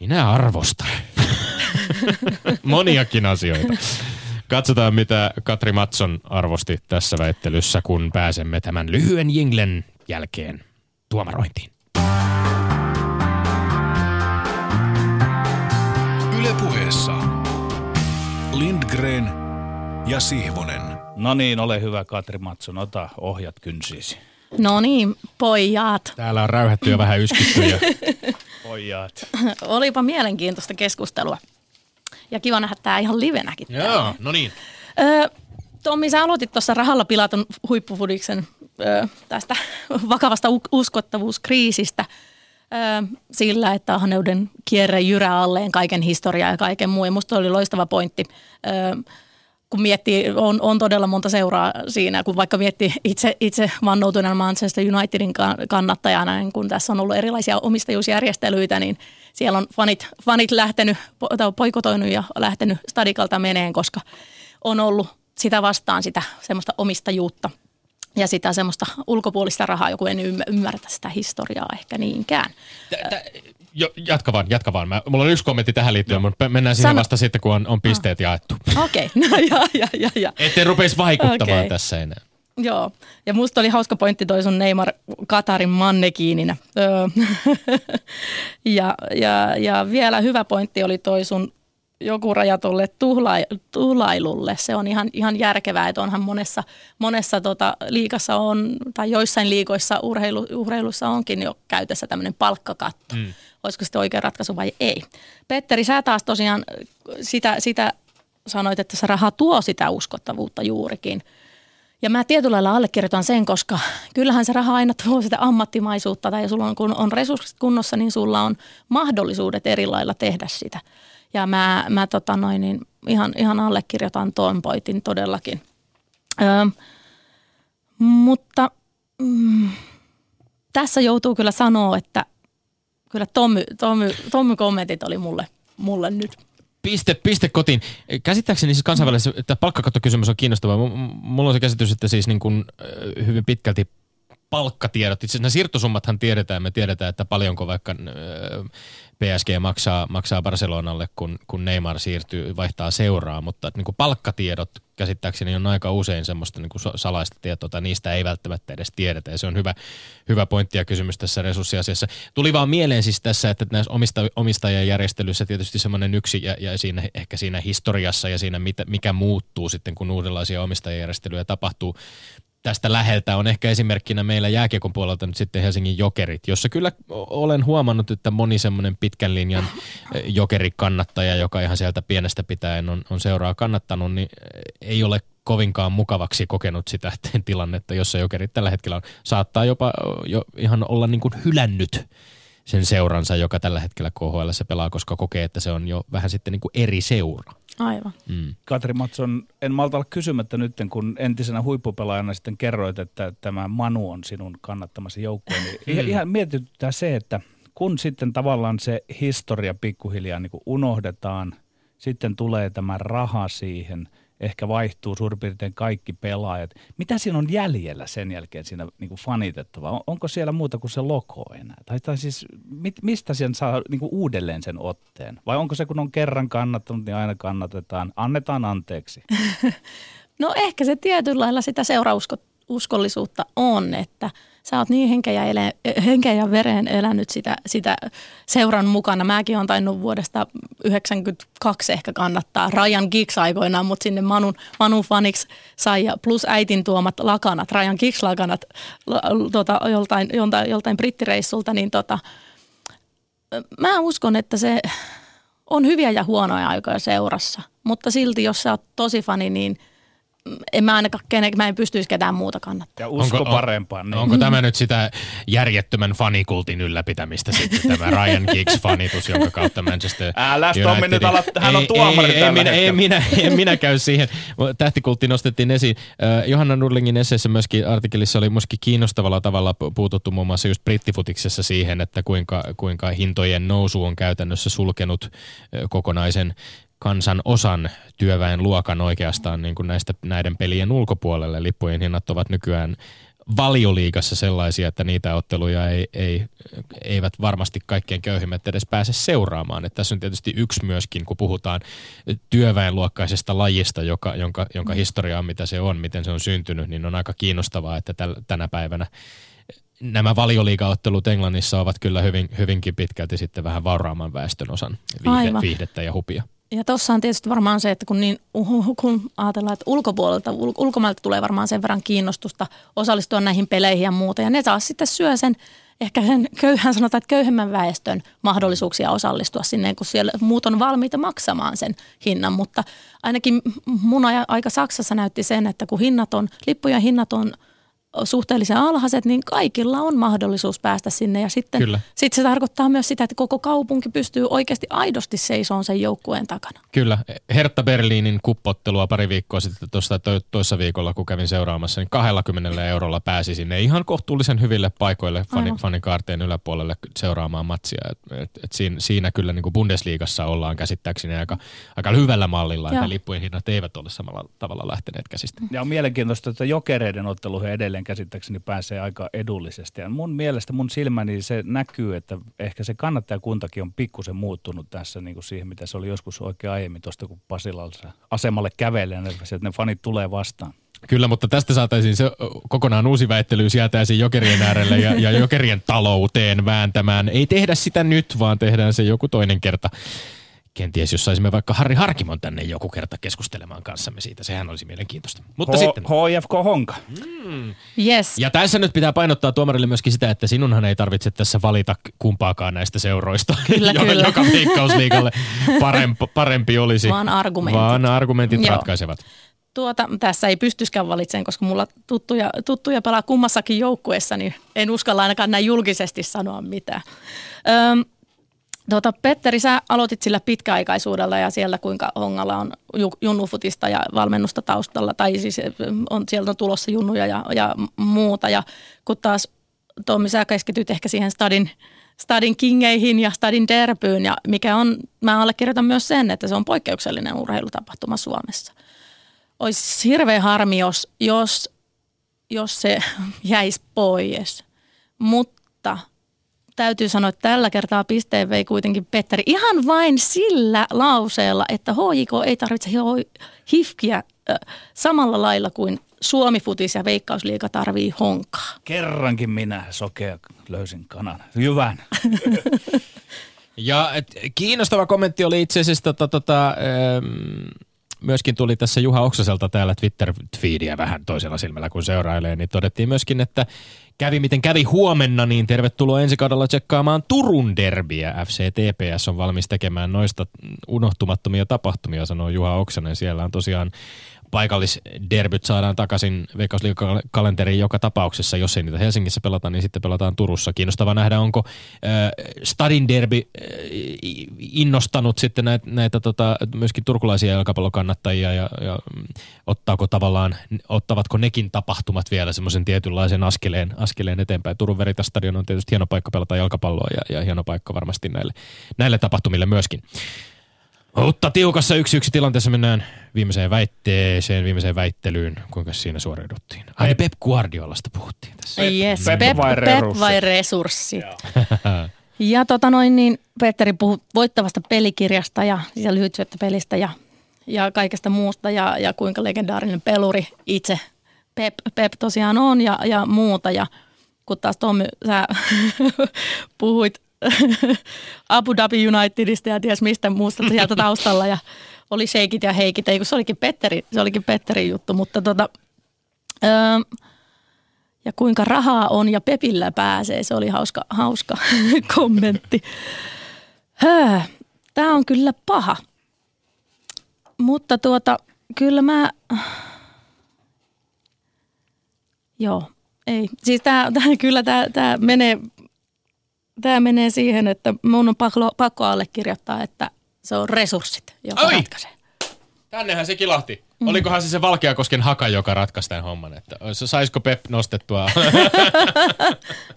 Minä arvostan. Moniakin asioita. Katsotaan, mitä Katri Matson arvosti tässä väittelyssä, kun pääsemme tämän lyhyen jinglen jälkeen tuomarointiin. Ylepuheessa Lindgren ja Sihvonen. No niin, ole hyvä Katri Matson, ota ohjat kynsiisi. No niin, pojat. Täällä on räyhätty jo vähän yskittyjä. pojat. Olipa mielenkiintoista keskustelua. Ja kiva nähdä tämä ihan livenäkin. Joo, no niin. Öö, Tommi, sä aloitit tuossa rahalla pilatun huippufudiksen öö, tästä vakavasta uskottavuuskriisistä sillä, että ahneuden kierre jyrä alleen kaiken historiaa ja kaiken muun. musta oli loistava pointti. Kun miettii, on, on todella monta seuraa siinä, kun vaikka miettii itse, itse vannoutuneena Manchester Unitedin kannattajana, niin kun tässä on ollut erilaisia omistajuusjärjestelyitä, niin siellä on fanit, fanit lähtenyt, poikotoinut ja lähtenyt stadikalta meneen, koska on ollut sitä vastaan sitä semmoista omistajuutta ja sitä semmoista ulkopuolista rahaa, joku en ymmärrä sitä historiaa ehkä niinkään. Jo, jatka vaan, jatka vaan. Mä, mulla on yksi kommentti tähän liittyen, no. mutta mennään siihen Sano. vasta sitten, kun on, on pisteet ah. jaettu. Okei, okay. no ja, ja, ja, ja. Ettei rupeisi vaikuttamaan okay. tässä enää. Joo, ja musta oli hauska pointti toi sun Neymar Katarin mannekiininä. ja, ja, ja vielä hyvä pointti oli toi sun joku rajatulle tuhla, tuhlailulle. Se on ihan, ihan järkevää, että onhan monessa, monessa tota, liikassa on, tai joissain liikoissa urheilu, urheilussa onkin jo käytössä tämmöinen palkkakatto. Mm. Olisiko sitten oikea ratkaisu vai ei? Petteri, sä taas tosiaan sitä, sitä sanoit, että se raha tuo sitä uskottavuutta juurikin. Ja mä tietyllä lailla allekirjoitan sen, koska kyllähän se raha aina tuo sitä ammattimaisuutta, tai sulla on, kun on resurssit kunnossa, niin sulla on mahdollisuudet eri lailla tehdä sitä. Ja mä, mä tota noin, niin ihan, ihan allekirjoitan tuon poitin todellakin. Ö, mutta mm, tässä joutuu kyllä sanoa, että kyllä Tommy, Tommy, Tommy kommentit oli mulle, mulle nyt Piste, piste kotiin. Käsittääkseni siis kansainvälisessä, että palkkakattokysymys on kiinnostava. Mulla on se käsitys, että siis niin kuin, hyvin pitkälti palkkatiedot. Itse asiassa siirtosummathan tiedetään. Me tiedetään, että paljonko vaikka PSG maksaa, maksaa Barcelonalle, kun, kun Neymar siirtyy, vaihtaa seuraa, mutta niin kuin palkkatiedot käsittääkseni on aika usein semmoista niin kuin salaista tietoa, tai niistä ei välttämättä edes tiedetä, ja se on hyvä, hyvä pointti ja kysymys tässä resurssiasiassa. Tuli vaan mieleen siis tässä, että näissä omista, omistajajärjestelyissä tietysti semmoinen yksi, ja, ja siinä, ehkä siinä historiassa ja siinä, mitä, mikä muuttuu sitten, kun uudenlaisia omistajajärjestelyjä tapahtuu, tästä läheltä on ehkä esimerkkinä meillä jääkiekon puolelta nyt sitten Helsingin jokerit, jossa kyllä olen huomannut, että moni semmoinen pitkän linjan eh, jokerikannattaja, joka ihan sieltä pienestä pitäen on, on seuraa kannattanut, niin eh, ei ole kovinkaan mukavaksi kokenut sitä tilannetta, jossa jokerit tällä hetkellä on. Saattaa jopa jo ihan olla niin kuin hylännyt sen seuransa, joka tällä hetkellä KHL pelaa, koska kokee, että se on jo vähän sitten niin kuin eri seura. Aivan. Mm. Katri Matson, en malta olla kysymättä nyt, kun entisenä huippupelaajana sitten kerroit, että tämä Manu on sinun kannattamasi joukkue. Niin mm. Ihan mietityttää se, että kun sitten tavallaan se historia pikkuhiljaa niin unohdetaan, sitten tulee tämä raha siihen, ehkä vaihtuu suurin piirtein kaikki pelaajat. Mitä siinä on jäljellä sen jälkeen siinä niin kuin fanitettavaa? On, onko siellä muuta kuin se logo enää? Tai, tai siis mit, mistä sen saa niin kuin uudelleen sen otteen? Vai onko se, kun on kerran kannattanut, niin aina kannatetaan? Annetaan anteeksi. No ehkä se tietyllä lailla sitä seurauskollisuutta on, että sä oot niin henkeä ja, ele, henkeä ja vereen elänyt sitä, sitä seuran mukana. Mäkin on tainnut vuodesta 92 ehkä kannattaa. Ryan Giggs aikoinaan, mutta sinne Manun, Manun faniksi sai ja plus äitin tuomat lakanat, Ryan Giggs lakanat tota, joltain, joltain, joltain brittireissulta, niin tota, mä uskon, että se on hyviä ja huonoja aikoja seurassa, mutta silti jos sä oot tosi fani, niin – en mä ainakaan kenen, mä en pystyisi ketään muuta kannattaa. Ja usko onko, parempaan. Niin. Onko tämä nyt sitä järjettömän fanikultin ylläpitämistä sitten, tämä Ryan Giggs-fanitus, jonka kautta Manchester Älä Tommi nyt ala, hän on tuomari ei, ei, minä, ei, minä, en minä käy siihen. Tähtikultti nostettiin esiin. Johanna Nurlingin esseessä myöskin artikkelissa oli myöskin kiinnostavalla tavalla puututtu muun muassa just brittifutiksessa siihen, että kuinka, kuinka hintojen nousu on käytännössä sulkenut kokonaisen kansan osan työväen luokan oikeastaan niin kuin näistä, näiden pelien ulkopuolelle. Lippujen hinnat ovat nykyään valioliigassa sellaisia, että niitä otteluja ei, ei, eivät varmasti kaikkien köyhimmät edes pääse seuraamaan. Että tässä on tietysti yksi myöskin, kun puhutaan työväenluokkaisesta lajista, joka, jonka, jonka historia on mitä se on, miten se on syntynyt, niin on aika kiinnostavaa, että täl, tänä päivänä nämä valioliigaottelut Englannissa ovat kyllä hyvin, hyvinkin pitkälti sitten vähän vauraamman väestön osan viihde, viihdettä ja hupia. Ja tuossa on tietysti varmaan se, että kun, niin, kun ajatellaan, että ulkopuolelta, ul, ulkomailta tulee varmaan sen verran kiinnostusta osallistua näihin peleihin ja muuta. Ja ne taas sitten syö sen, ehkä sen köyhän sanotaan, että köyhemmän väestön mahdollisuuksia osallistua sinne, kun siellä muut on valmiita maksamaan sen hinnan. Mutta ainakin mun aika Saksassa näytti sen, että kun hinnat on, lippujen hinnat on – suhteellisen alhaiset, niin kaikilla on mahdollisuus päästä sinne. Ja sitten sit se tarkoittaa myös sitä, että koko kaupunki pystyy oikeasti aidosti seisoon sen joukkueen takana. Kyllä. Hertha Berliinin kuppottelua pari viikkoa sitten tuossa toissa viikolla, kun kävin seuraamassa, niin 20 eurolla pääsi sinne ihan kohtuullisen hyville paikoille fani, fanikaarteen yläpuolelle seuraamaan matsia. Et, et, et siinä, siinä kyllä niin kuin Bundesliigassa ollaan käsittääkseni aika, aika hyvällä mallilla, Joo. että lippujen hinnat eivät ole samalla tavalla lähteneet käsistä. Ja on mielenkiintoista, että jokereiden otteluihin edelleen käsittääkseni pääsee aika edullisesti. Ja mun mielestä, mun silmäni se näkyy, että ehkä se kannattajakuntakin on pikkusen muuttunut tässä niin kuin siihen, mitä se oli joskus oikein aiemmin tuosta, kun Pasilalta asemalle kävelee, että ne fanit tulee vastaan. Kyllä, mutta tästä saataisiin se kokonaan uusi väittely, jäätäisiin jokerien äärelle ja, ja jokerien talouteen vääntämään. Ei tehdä sitä nyt, vaan tehdään se joku toinen kerta kenties jos saisimme vaikka Harri Harkimon tänne joku kerta keskustelemaan kanssamme siitä, sehän olisi mielenkiintoista. Mutta H- sitten... HFK Honka. Mm. Yes. Ja tässä nyt pitää painottaa tuomarille myöskin sitä, että sinunhan ei tarvitse tässä valita kumpaakaan näistä seuroista, kyllä, joka, kyllä. joka veikkausliikalle parempi, parempi olisi. Vaan argumentit. Vaan argumentit Joo. ratkaisevat. Tuota, tässä ei pystyskään valitsemaan, koska mulla tuttuja, tuttuja pelaa kummassakin joukkueessa, niin en uskalla ainakaan näin julkisesti sanoa mitään. Öm, Tuota, Petteri, sä aloitit sillä pitkäaikaisuudella ja siellä kuinka Hongalla on junnufutista ja valmennusta taustalla, tai siis on sieltä on tulossa junnuja ja, ja muuta. Ja kun taas Tommi, sä keskityt ehkä siihen stadin, stadin kingeihin ja stadin derbyyn, ja mikä on, mä allekirjoitan myös sen, että se on poikkeuksellinen urheilutapahtuma Suomessa. Olisi hirveä harmi, jos, jos, jos se jäisi pois, mutta – täytyy sanoa, että tällä kertaa pisteen vei kuitenkin Petteri ihan vain sillä lauseella, että HJK ei tarvitse hifkiä samalla lailla kuin Suomi-futis ja Veikkausliiga tarvii honkaa. Kerrankin minä sokea löysin kanan. Hyvän. ja et, kiinnostava kommentti oli itse asiassa tota, tota, ähm, myöskin tuli tässä Juha Oksaselta täällä Twitter-feedia vähän toisella silmällä kun seurailee, niin todettiin myöskin, että kävi miten kävi huomenna, niin tervetuloa ensi kaudella tsekkaamaan Turun derbiä. FC TPS on valmis tekemään noista unohtumattomia tapahtumia, sanoo Juha Oksanen. Siellä on tosiaan paikallisderbyt saadaan takaisin Veikkausliikakalenteriin joka tapauksessa. Jos ei niitä Helsingissä pelata, niin sitten pelataan Turussa. Kiinnostava nähdä, onko äh, Stadin derby äh, innostanut sitten näitä, näitä tota, myöskin turkulaisia jalkapallokannattajia ja, ja ottaako tavallaan, ottavatko nekin tapahtumat vielä semmoisen tietynlaisen askeleen, askeleen eteenpäin. Turun Veritastadion on tietysti hieno paikka pelata jalkapalloa ja, ja hieno paikka varmasti näille, näille tapahtumille myöskin. Mutta tiukassa yksi yksi tilanteessa mennään viimeiseen väitteeseen, viimeiseen väittelyyn. Kuinka siinä suoriuduttiin? Ai Pep Guardiolasta puhuttiin tässä. Yes, Pep Pep, vai Pep resurssit? vai resurssit. Ja tota noin, niin Petteri puhui voittavasta pelikirjasta ja, ja lyhytsyöttöpelistä ja, ja kaikesta muusta ja, ja kuinka legendaarinen peluri itse Pep, Pep tosiaan on ja, ja muuta. Ja kun taas Tommy, sä puhuit Abu Dhabi Unitedista ja ties mistä muusta sieltä taustalla ja oli sheikit ja heikit, ei kun se olikin Petteri, se olikin Petterin juttu, mutta tota, öö, ja kuinka rahaa on ja Pepillä pääsee. Se oli hauska, hauska kommentti. Tämä on kyllä paha. Mutta tuota, kyllä mä... Joo, ei. Siis tää, tää, kyllä tämä menee, menee siihen, että mun on pakko, pakko allekirjoittaa, että se on resurssit, joka Oi! ratkaisee. Tännehän se kilahti. Mm. Olikohan se se Valkeakosken haka, joka ratkaisi tämän homman? Että saisiko Pep nostettua?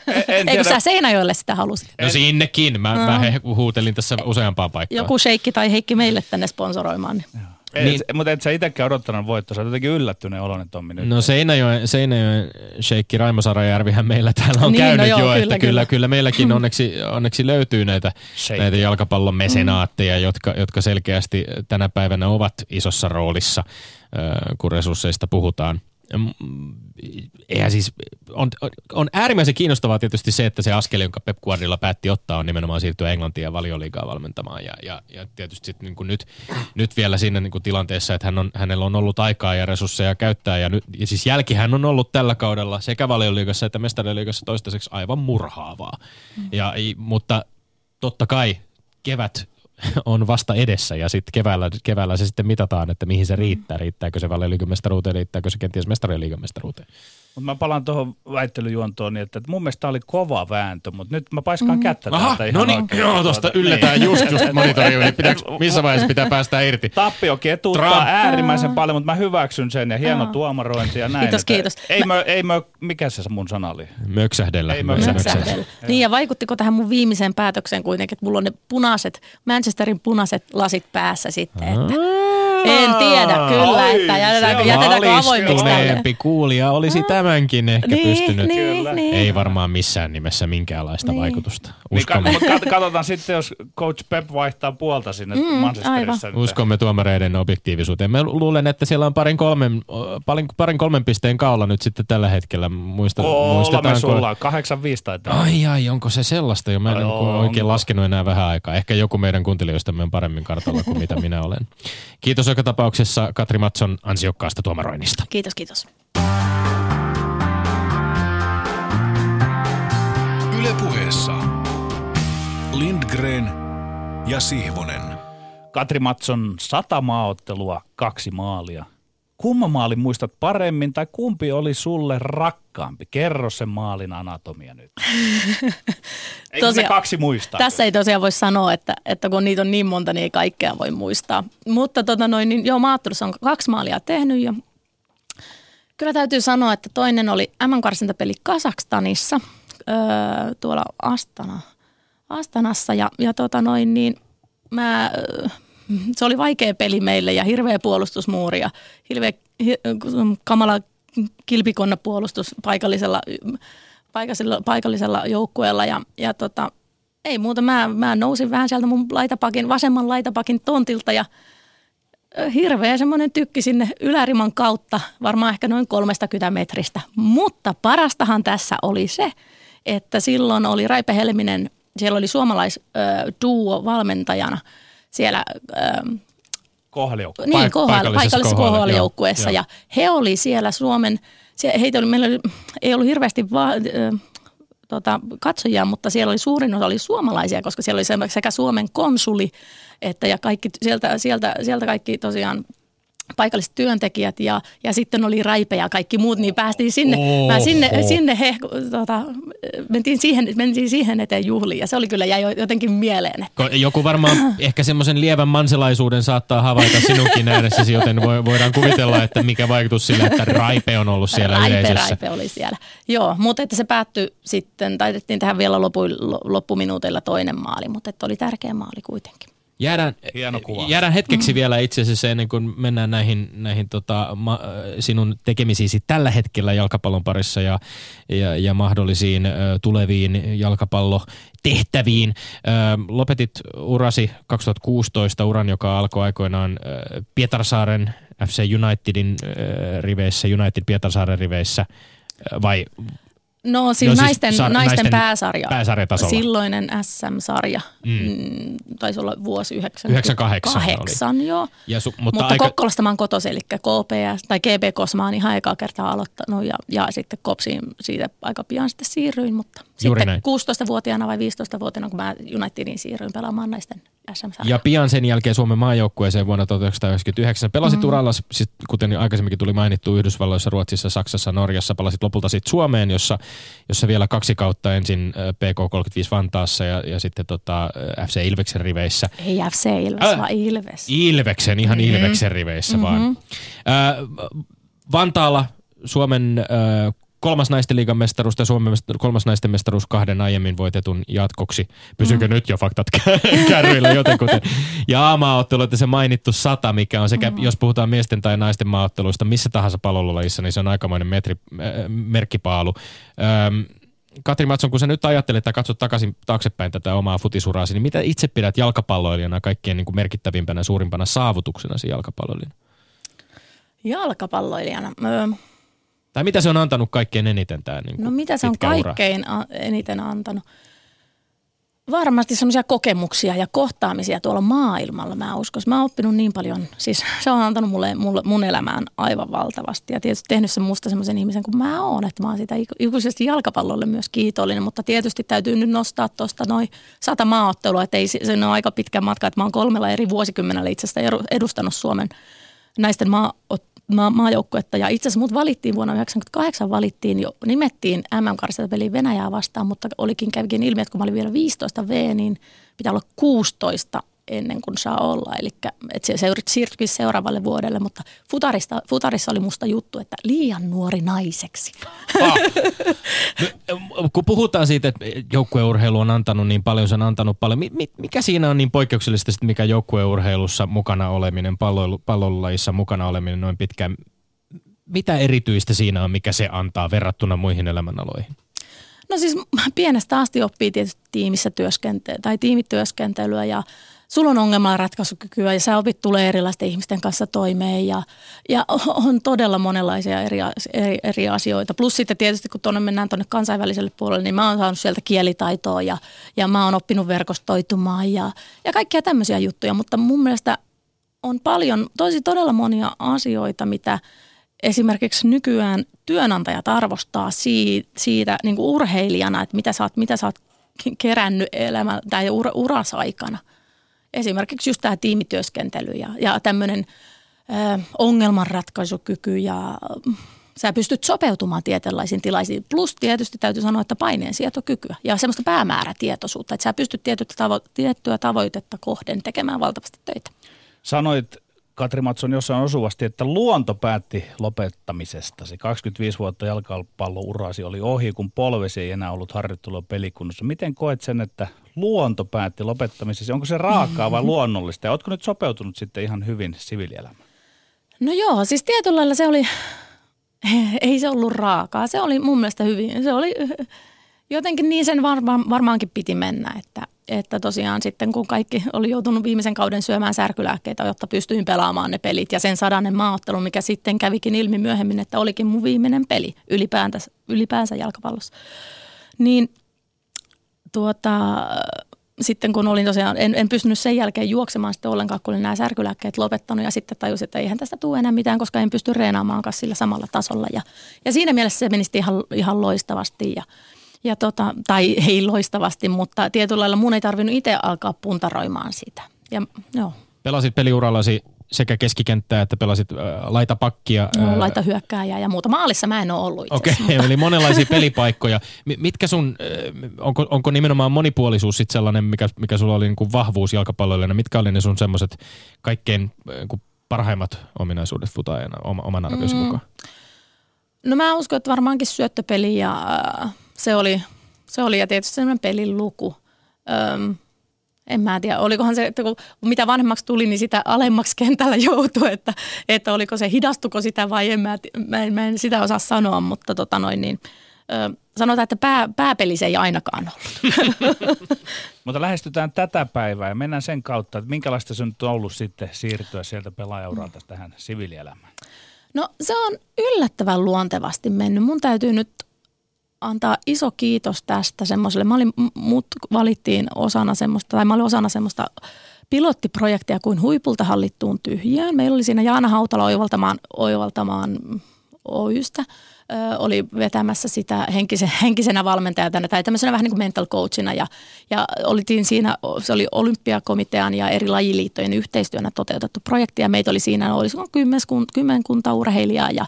En, en Ei kun tiedä, sä Seinäjoelle sitä halusit. no sinnekin. Mä, mä he- huutelin tässä useampaan paikkaan. Joku Sheikki tai Heikki meille tänne sponsoroimaan. Niin. Ei, niin- mutta et sä itsekään odottanut voittoa. Sä oot jotenkin yllättyneen oloinen Tommi nyt. No Seinäjoen, Seinäjoen sheikki Raimo Sarajärvihän meillä täällä on Niin, käynyt no joo, jo, kyllä, että kyllä, kyllä. kyllä meilläkin onneksi, onneksi löytyy näitä, Sheikki. näitä jalkapallon mesenaatteja, jotka, jotka selkeästi tänä päivänä ovat isossa roolissa, kun resursseista puhutaan. Mm, Eihän siis, on, on äärimmäisen kiinnostavaa tietysti se, että se askel, jonka Pep Guardiola päätti ottaa, on nimenomaan siirtyä Englantiin ja valioliigaa valmentamaan. Ja, ja, ja tietysti sit niin kuin nyt, nyt vielä siinä niin kuin tilanteessa, että hän on, hänellä on ollut aikaa ja resursseja käyttää. Ja, nyt, ja siis jälkihän on ollut tällä kaudella sekä valioliigassa että mestariliigassa toistaiseksi aivan murhaavaa. Ja, i- mutta totta kai kevät on vasta edessä ja sitten keväällä, keväällä se sitten mitataan, että mihin se riittää. Riittääkö se valioliigan mestaruuteen, riittääkö se kenties mestariliigan mestaruuteen. Mutta mä palaan tuohon väittelyjuontoon niin, että mun mielestä tää oli kova vääntö, mutta nyt mä paiskaan mm. kättä Aha, täältä ihan no niin, oikein. joo, tosta Tuota, yllätään niin. just, just monitoriin, niin pitääkö, missä vaiheessa pitää päästä irti? Tappio ketuttaa Trump. äärimmäisen paljon, mutta mä hyväksyn sen ja hieno Aa. tuomarointi ja näin. Kiitos, että kiitos. Ei mö, ei mö, mikä se mun sana oli? Möksähdellä. Ei Möksähdellä. Niin ja vaikuttiko tähän mun viimeiseen päätökseen kuitenkin, että mulla on ne punaiset, Manchesterin punaiset lasit päässä sitten, että en tiedä kyllä, Ai, että jätetäänkö, on jätetäänkö avoimeksi tälle. Kuulija olisi tämänkin ehkä Niin, pystynyt. niin, Kyllä. niin. Ei varmaan missään nimessä minkäänlaista Niin. vaikutusta. Niin, Uskomme, kat- katsotaan sitten, jos coach Pep vaihtaa puolta sinne mm, Manchesterissa. nyt. uskomme tuomareiden objektiivisuuteen. Mä luulen, että siellä on parin kolmen, parin, parin kolmen pisteen kaula nyt sitten tällä hetkellä. Muista, muistetaanko- sulla, 8-5 taitaa. Ai ai, onko se sellaista jo? Mä en Ai, niin oikein onko? laskenut enää vähän aikaa. Ehkä joku meidän kuuntelijoistamme on paremmin kartalla kuin mitä minä olen. Kiitos joka tapauksessa Katri Matson ansiokkaasta tuomaroinnista. Kiitos, kiitos. Yle puheessa. Lindgren ja Sihvonen. Katri Matson sata maaottelua, kaksi maalia. Kumman maalin muistat paremmin tai kumpi oli sulle rakkaampi? Kerro sen maalin anatomia nyt. Se Tosiaan- kaksi muistaa? Tässä ei tosiaan voi sanoa, että, että kun niitä on niin monta, niin ei kaikkea voi muistaa. Mutta tota noin, niin joo, maattelussa on kaksi maalia tehnyt ja kyllä täytyy sanoa, että toinen oli M-karsintapeli Kasakstanissa, öö, tuolla Astana, Astanassa ja, ja tota noin, niin mä, öö, se oli vaikea peli meille ja hirveä puolustusmuuri ja hirveä hi, kamala kilpikonna puolustus paikallisella, paikallisella, paikallisella joukkueella ja, ja tota, ei muuta, mä, mä nousin vähän sieltä mun laitapakin, vasemman laitapakin tontilta ja hirveä semmoinen tykki sinne yläriman kautta, varmaan ehkä noin 30 metristä. Mutta parastahan tässä oli se, että silloin oli Raipe Helminen, siellä oli suomalais ö, duo valmentajana siellä Kohlijoukko. niin, Paik- paikallisessa paikallisessa Ja he oli siellä Suomen, heitä oli, meillä oli, ei ollut hirveästi va, ö, tota, katsojia, mutta siellä oli suurin osa oli suomalaisia, koska siellä oli se- sekä Suomen konsuli, että ja kaikki, sieltä, sieltä, sieltä kaikki tosiaan paikalliset työntekijät ja, ja sitten oli Raipe ja kaikki muut, niin päästiin sinne, mä sinne, sinne he, tota, mentiin, siihen, mentiin siihen eteen juhliin ja se oli kyllä jäi jotenkin mieleen. Että Joku varmaan ehkä semmoisen lievän manselaisuuden saattaa havaita sinunkin äänessäsi, joten voi, voidaan kuvitella, että mikä vaikutus sillä, että Raipe on ollut siellä Raipe, yleisössä. Raipe oli siellä. Joo, mutta että se päättyi sitten, taitettiin tähän vielä lopu, lo- loppuminuuteilla toinen maali, mutta että oli tärkeä maali kuitenkin. Jäädään, Hieno kuva. jäädään hetkeksi vielä itse asiassa ennen kuin mennään näihin, näihin tota, ma, sinun tekemisiisi tällä hetkellä jalkapallon parissa ja, ja, ja mahdollisiin ö, tuleviin jalkapallotehtäviin. Ö, lopetit urasi 2016, uran joka alkoi aikoinaan ö, Pietarsaaren FC Unitedin ö, riveissä, United Pietarsaaren riveissä, vai No siis, No siis naisten, sar- naisten, naisten pääsarja. pääsarjatasolla. Silloinen SM-sarja. Mm. Mm. taisi olla vuosi 98 oli. 98, joo. ja su, Mutta, mutta, aika, Kokkolasta mä oon kotoisin, eli KPS tai GB Kosma on ihan ekaa kertaa aloittanut ja, ja sitten Kopsiin siitä aika pian sitten siirryin, mutta Juuri sitten näin. 16-vuotiaana vai 15-vuotiaana, kun mä Unitedin siirryin pelaamaan naisten SM-sarjaa. Ja pian sen jälkeen Suomen maajoukkueeseen vuonna 1999 pelasit mm. uralla, siis, kuten aikaisemminkin tuli mainittu, Yhdysvalloissa, Ruotsissa, Saksassa, Norjassa. Pelasit lopulta sitten Suomeen, jossa, jossa vielä kaksi kautta ensin äh, PK35 Vantaassa ja, ja sitten tota, äh, FC Ilveksen riveissä. Ei FC Ilves, äh. vaan Ilves. Ilveksen, ihan mm-hmm. Ilveksen riveissä mm-hmm. vaan. Äh, Vantaalla Suomen äh, kolmas naisten liigan mestaruus ja Suomen mest- kolmas naisten mestaruus kahden aiemmin voitetun jatkoksi. Pysykö mm. nyt jo faktat kärryillä jotenkuten? Ja A-maaottelu, että se mainittu sata, mikä on sekä, mm. jos puhutaan miesten tai naisten maaotteluista, missä tahansa palolulajissa, niin se on aikamoinen metri, äh, merkkipaalu. Ähm, Katri Matson, kun sä nyt ajattelet tai katsot takaisin taaksepäin tätä omaa futisuraasi, niin mitä itse pidät jalkapalloilijana kaikkein niin kuin merkittävimpänä, suurimpana saavutuksena jalkapalloilijana? Jalkapalloilijana. Öö, Tai mitä se on antanut kaikkein eniten tämä niin No mitä se on ura? kaikkein a- eniten antanut? Varmasti semmoisia kokemuksia ja kohtaamisia tuolla maailmalla, mä uskon. Mä oon oppinut niin paljon, siis se on antanut mulle, mulle mun elämään aivan valtavasti. Ja tietysti tehnyt se musta semmoisen ihmisen kuin mä oon, että mä oon siitä iku- ikuisesti jalkapallolle myös kiitollinen. Mutta tietysti täytyy nyt nostaa tuosta noin sata maaottelua, että ei se, on aika pitkä matka, että mä oon kolmella eri vuosikymmenellä itse asiassa edustanut Suomen naisten maa, maa, maajoukkuetta. Ja itse asiassa mut valittiin vuonna 1998, valittiin jo, nimettiin mm peliin Venäjää vastaan, mutta olikin kävikin ilmi, että kun mä olin vielä 15 V, niin pitää olla 16 ennen kuin saa olla. Eli että se seur- siirtyikin seuraavalle vuodelle, mutta futarista, futarissa oli musta juttu, että liian nuori naiseksi. Ah. Kun puhutaan siitä, että joukkueurheilu on antanut niin paljon, se on antanut paljon. Mi- mi- mikä siinä on niin poikkeuksellista, mikä joukkueurheilussa mukana oleminen, palloilu- pallolajissa mukana oleminen noin pitkään? Mitä erityistä siinä on, mikä se antaa verrattuna muihin elämänaloihin? No siis pienestä asti oppii tietysti tiimissä työskentelyä tai tiimityöskentelyä ja sulla on ongelman ratkaisukykyä ja sä opit tulee erilaisten ihmisten kanssa toimeen ja, ja on todella monenlaisia eri, eri, eri asioita. Plus sitten tietysti kun tuonne mennään tuonne kansainväliselle puolelle, niin mä oon saanut sieltä kielitaitoa ja, ja mä oon oppinut verkostoitumaan ja, ja kaikkia tämmöisiä juttuja, mutta mun mielestä on paljon, tosi todella monia asioita, mitä esimerkiksi nykyään työnantajat arvostaa siitä, siitä niin kuin urheilijana, että mitä sä oot, mitä sä oot kerännyt elämä tai ura, uras aikana. Esimerkiksi just tämä tiimityöskentely ja, ja tämmöinen ongelmanratkaisukyky ja sä pystyt sopeutumaan tietynlaisiin tilaisiin. Plus tietysti täytyy sanoa, että paineensietokykyä ja semmoista päämäärätietoisuutta, että sä pystyt tavo- tiettyä tavoitetta kohden tekemään valtavasti töitä. Sanoit Katri Matson jossain osuvasti, että luonto päätti lopettamisesta. Se 25 vuotta jalkapallourasi oli ohi, kun polvesi ei enää ollut harjoittelua pelikunnossa. Miten koet sen, että luonto päätti lopettamisesta? Onko se raakaa vai luonnollista? Ja oletko nyt sopeutunut sitten ihan hyvin siviilielämään? No joo, siis tietyllä lailla se oli, ei se ollut raakaa. Se oli mun mielestä hyvin, se oli jotenkin niin sen varma, varmaankin piti mennä, että, että tosiaan sitten kun kaikki oli joutunut viimeisen kauden syömään särkylääkkeitä, jotta pystyin pelaamaan ne pelit ja sen sadannen maaottelu, mikä sitten kävikin ilmi myöhemmin, että olikin mun viimeinen peli ylipäänsä, ylipäänsä jalkapallossa. Niin tuota, sitten kun olin tosiaan, en, en pystynyt sen jälkeen juoksemaan sitten ollenkaan, kun olin nämä särkylääkkeet lopettanut ja sitten tajusin, että eihän tästä tule enää mitään, koska en pysty reenaamaan sillä samalla tasolla. Ja, ja siinä mielessä se meni ihan, ihan loistavasti ja, ja tota, tai ei loistavasti, mutta tietyllä lailla mun ei tarvinnut itse alkaa puntaroimaan sitä. Ja joo, Pelasit peliurallasi sekä keskikenttää että pelasit äh, laitapakkia. no, äh, laita hyökkääjää ja muuta. Maalissa mä en ole ollut itse Okei, okay, eli monenlaisia pelipaikkoja. Mi- Mitkä sun, äh, onko, onko nimenomaan monipuolisuus sit sellainen, mikä, mikä sulla oli niin kuin vahvuus jalkapalloilijana? Mitkä oli ne sun semmoiset kaikkein äh, niin kuin parhaimmat ominaisuudet futaajana oma, oman arvioisi Mm. mukaan? No mä uskon, että varmaankin syöttöpeli ja äh, se oli, se oli ja tietysti sellainen pelin luku. Öm, En mä tiedä, olikohan se, että kun mitä vanhemmaksi tuli, niin sitä alemmaksi kentällä joutui, että, että oliko se, hidastuko sitä vai en mä, mä, en, mä en sitä osaa sanoa, mutta tota noin niin, ö, sanotaan, että pää, pääpeli se ei ainakaan ollut. Mutta lähestytään tätä päivää ja mennään sen kautta, että minkälaista se on nyt ollut sitten siirtyä sieltä pelaajauralta tähän siviilielämään? No se on yllättävän luontevasti mennyt. Mun täytyy nyt antaa iso kiitos tästä semmoiselle. Mä olin, mut valittiin osana semmoista, tai mä olin osana semmoista pilottiprojektia kuin huipulta hallittuun tyhjiöön. Meillä oli siinä Jaana Hautala oivaltamaan, oivaltamaan Oystä oli vetämässä sitä henkisen, henkisenä valmentajana tai tämmöisenä vähän niin kuin mental coachina ja, ja olitiin siinä, se oli olympiakomitean ja eri lajiliittojen yhteistyönä toteutettu projekti ja meitä oli siinä, oli kymmenkunta urheilijaa ja,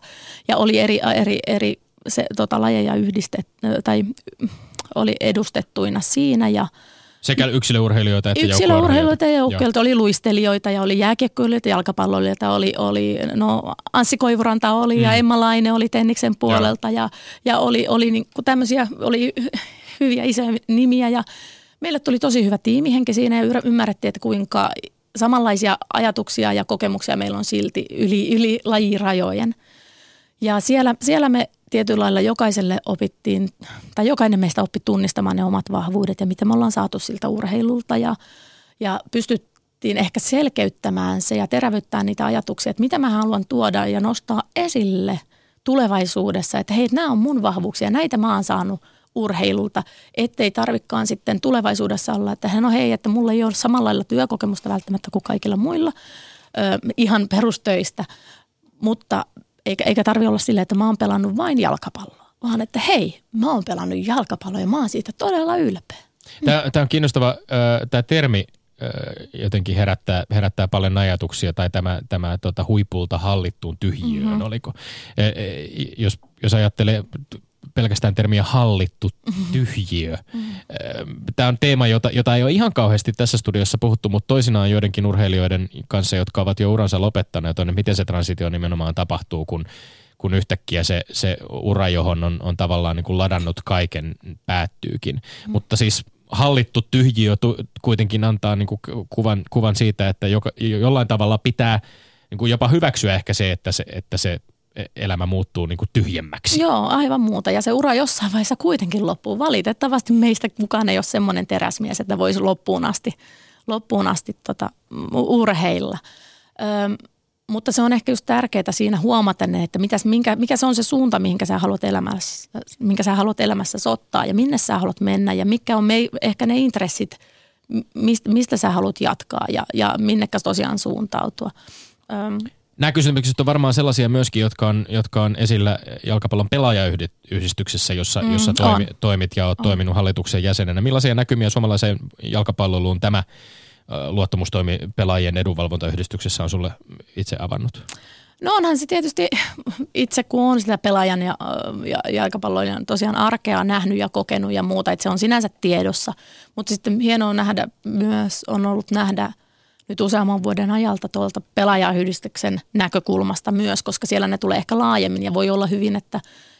ja oli eri, eri, eri se, tota, lajeja yhdistet, tai oli edustettuina siinä ja sekä yksilöurheilijoita että Yksilöurheilijoita ja joukkueilta oli luistelijoita ja oli jääkiekkoilijoita, jalkapalloilijoita, oli, oli no Anssi Koivuranta oli mm. ja Emma Laine oli Tenniksen puolelta ja, ja oli, oli niin kuin tämmöisiä, oli hyviä isoja nimiä ja meille tuli tosi hyvä tiimihenki siinä ja ymmärrettiin, että kuinka samanlaisia ajatuksia ja kokemuksia meillä on silti yli, yli lajirajojen. Ja siellä, siellä me tietyllä lailla jokaiselle opittiin, tai jokainen meistä oppi tunnistamaan ne omat vahvuudet ja miten me ollaan saatu siltä urheilulta. Ja, ja pystyttiin ehkä selkeyttämään se ja terävyttämään niitä ajatuksia, että mitä mä haluan tuoda ja nostaa esille tulevaisuudessa, että hei, nämä on mun vahvuuksia, näitä mä oon saanut urheilulta, ettei tarvikaan sitten tulevaisuudessa olla, että no hei, että mulla ei ole samalla lailla työkokemusta välttämättä kuin kaikilla muilla, ö, ihan perustöistä, mutta eikä, eikä tarvi olla silleen, että mä oon pelannut vain jalkapalloa, vaan että hei, mä oon pelannut jalkapalloa ja mä oon siitä todella ylpeä. Tämä, tämä on kiinnostava, tämä termi jotenkin herättää, herättää paljon ajatuksia, tai tämä, tämä tota, huipulta hallittuun tyhjiöön, mm-hmm. oliko? Jos, jos ajattelee pelkästään termiä hallittu tyhjiö. Mm-hmm. Tämä on teema, jota, jota ei ole ihan kauheasti tässä studiossa puhuttu, mutta toisinaan joidenkin urheilijoiden kanssa, jotka ovat jo uransa lopettaneet, on, miten se transitio nimenomaan tapahtuu, kun, kun yhtäkkiä se, se ura, johon on, on tavallaan niin kuin ladannut kaiken, päättyykin. Mm. Mutta siis hallittu tyhjiö tu, kuitenkin antaa niin kuin kuvan, kuvan siitä, että joka, jollain tavalla pitää niin kuin jopa hyväksyä ehkä se, että se, että se elämä muuttuu niin kuin tyhjemmäksi. Joo, aivan muuta. Ja se ura jossain vaiheessa kuitenkin loppuu. Valitettavasti meistä kukaan ei ole semmoinen teräsmies, että voisi loppuun asti, loppuun asti tota, urheilla. Öm, mutta se on ehkä just tärkeää siinä huomata, että mitäs, minkä, mikä se on se suunta, mihinkä sä haluat elämässä, minkä sä haluat elämässä ottaa ja minne sä haluat mennä ja mitkä on me, ehkä ne intressit, mistä, mistä sä haluat jatkaa ja, ja minnekä tosiaan suuntautua. Öm, Nämä kysymykset on varmaan sellaisia myöskin, jotka on, jotka on esillä jalkapallon pelaajayhdistyksessä, jossa, mm, jossa toimi, toimit ja olet on. toiminut hallituksen jäsenenä. Millaisia näkymiä suomalaiseen jalkapalloluun tämä luottamustoimi pelaajien edunvalvontayhdistyksessä on sulle itse avannut? No onhan se tietysti itse, kun on sitä pelaajan ja, ja jalkapalloilijan tosiaan arkea nähnyt ja kokenut ja muuta, että se on sinänsä tiedossa. Mutta sitten hienoa nähdä myös, on ollut nähdä nyt useamman vuoden ajalta tuolta pelaajayhdistyksen näkökulmasta myös, koska siellä ne tulee ehkä laajemmin ja voi olla hyvin, että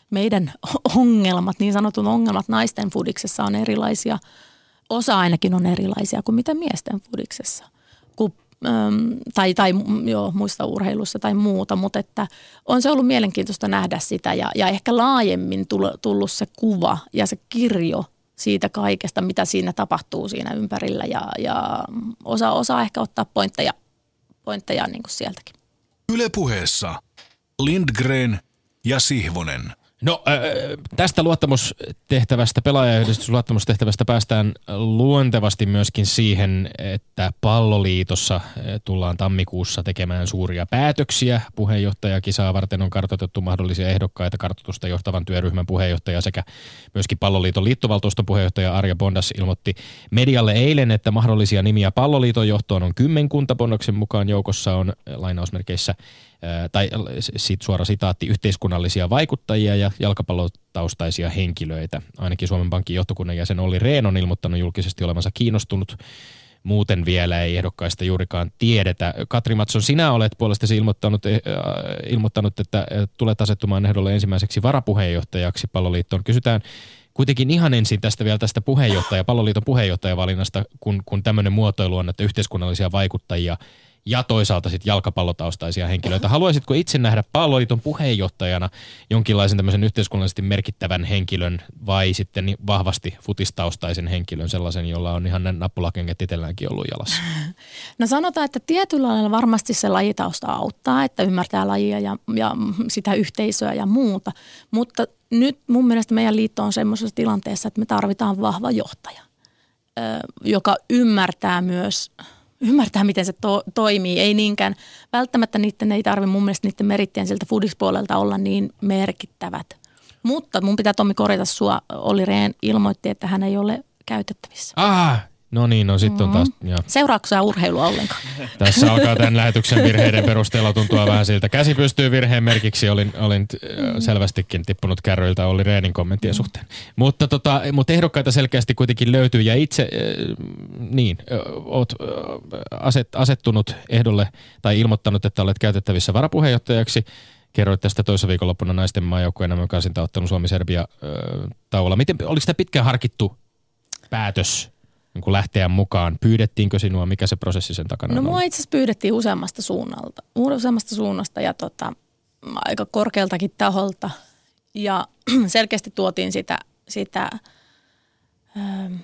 meidän ongelmat, niin sanotun ongelmat naisten fudiksessa on erilaisia. Osa ainakin on erilaisia kuin mitä miesten fudiksessa. Kun tai, tai joo, muista urheilussa tai muuta, mutta että on se ollut mielenkiintoista nähdä sitä ja, ja ehkä laajemmin tullut se kuva ja se kirjo siitä kaikesta, mitä siinä tapahtuu siinä ympärillä ja, ja osa, osaa ehkä ottaa pointteja, pointteja niin kuin sieltäkin. Ylepuheessa Lindgren ja Sihvonen – No äh, tästä luottamustehtävästä, pelaajayhdistysluottamustehtävästä päästään luontevasti myöskin siihen, että palloliitossa äh, tullaan tammikuussa tekemään suuria päätöksiä. Puheenjohtajakisaa varten on kartoitettu mahdollisia ehdokkaita kartoitusta johtavan työryhmän puheenjohtaja sekä myöskin palloliiton liittovaltuuston puheenjohtaja Arja Bondas ilmoitti medialle eilen, että mahdollisia nimiä palloliiton johtoon on kymmenkunta. Bondoksen mukaan joukossa on lainausmerkeissä tai sit suora sitaatti, yhteiskunnallisia vaikuttajia ja jalkapallotaustaisia henkilöitä. Ainakin Suomen Pankin johtokunnan jäsen Olli Rehn on ilmoittanut julkisesti olevansa kiinnostunut muuten vielä ei ehdokkaista juurikaan tiedetä. Katri Matson, sinä olet puolestasi ilmoittanut, äh, ilmoittanut, että tulet asettumaan ehdolle ensimmäiseksi varapuheenjohtajaksi palloliittoon. Kysytään kuitenkin ihan ensin tästä vielä tästä puheenjohtaja, palloliiton puheenjohtajavalinnasta, kun, kun tämmöinen muotoilu on, että yhteiskunnallisia vaikuttajia ja toisaalta sitten jalkapallotaustaisia henkilöitä. Haluaisitko itse nähdä palloliiton puheenjohtajana jonkinlaisen tämmöisen yhteiskunnallisesti merkittävän henkilön vai sitten vahvasti futistaustaisen henkilön, sellaisen, jolla on ihan ne nappulakenget itselläänkin ollut jalassa? No sanotaan, että tietyllä lailla varmasti se lajitausta auttaa, että ymmärtää lajia ja, ja sitä yhteisöä ja muuta, mutta nyt mun mielestä meidän liitto on semmoisessa tilanteessa, että me tarvitaan vahva johtaja, joka ymmärtää myös ymmärtää, miten se to, toimii. Ei niinkään, välttämättä niiden ei tarvitse mun mielestä niiden merittien siltä foodispuolelta olla niin merkittävät. Mutta mun pitää Tommi korjata sua. Olli Rehn ilmoitti, että hän ei ole käytettävissä. Ah, No niin, no sitten on taas... Mm. Seuraako sä urheilua ollenkaan? Tässä alkaa tämän lähetyksen virheiden perusteella tuntua vähän siltä. Käsi pystyy virheen merkiksi, olin, olin mm. selvästikin tippunut kärryiltä oli Reenin kommenttien mm. suhteen. Mutta, tota, mutta ehdokkaita selkeästi kuitenkin löytyy ja itse, äh, niin, oot aset, asettunut ehdolle tai ilmoittanut, että olet käytettävissä varapuheenjohtajaksi. Kerroit tästä toisessa viikonloppuna naisten maajoukkueen Amerikaasin ottanut Suomi-Serbia äh, tauolla. Miten, oliko tämä pitkään harkittu päätös niin kuin lähteä mukaan? Pyydettiinkö sinua? Mikä se prosessi sen takana no, on? No mua itse asiassa pyydettiin useammasta suunnalta, useammasta suunnasta ja tota, aika korkealtakin taholta. Ja selkeästi tuotiin sitä, sitä ähm,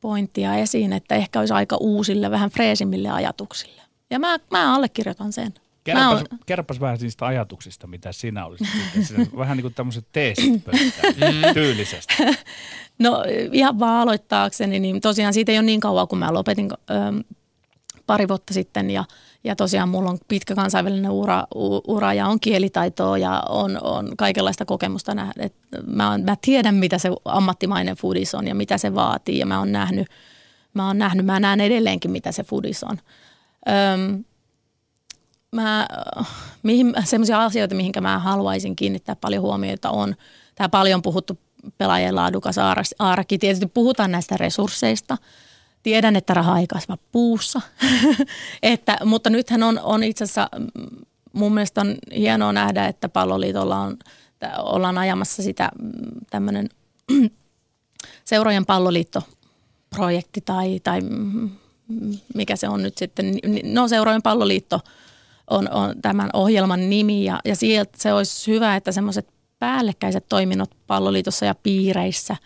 pointtia esiin, että ehkä olisi aika uusille, vähän freesimmille ajatuksille. Ja mä, mä allekirjoitan sen. Kerropas, kerropas vähän niistä ajatuksista, mitä sinä olisit. vähän niin kuin tämmöiset teesit mm. tyylisesti. No ihan vaan aloittaakseni, niin tosiaan siitä ei ole niin kauan, kun mä lopetin ö, pari vuotta sitten ja, ja tosiaan mulla on pitkä kansainvälinen ura, ura ja on kielitaitoa ja on, on kaikenlaista kokemusta. Nähdä. mä, on, mä tiedän, mitä se ammattimainen foodis on ja mitä se vaatii ja mä oon nähnyt, mä oon nähnyt, mä näen edelleenkin, mitä se foodis on. Öm, mä, mihin, sellaisia asioita, mihinkä mä haluaisin kiinnittää paljon huomiota on tämä paljon puhuttu pelaajien laadukas arki. Tietysti puhutaan näistä resursseista. Tiedän, että raha ei kasva puussa, että, mutta nythän on, on itse asiassa, mun mielestä on hienoa nähdä, että palloliitolla on, ollaan ajamassa sitä tämmöinen seurojen palloliittoprojekti tai, tai mikä se on nyt sitten, no seurojen palloliitto on, on tämän ohjelman nimi ja, ja sieltä se olisi hyvä, että semmoiset päällekkäiset toiminnot palloliitossa ja piireissä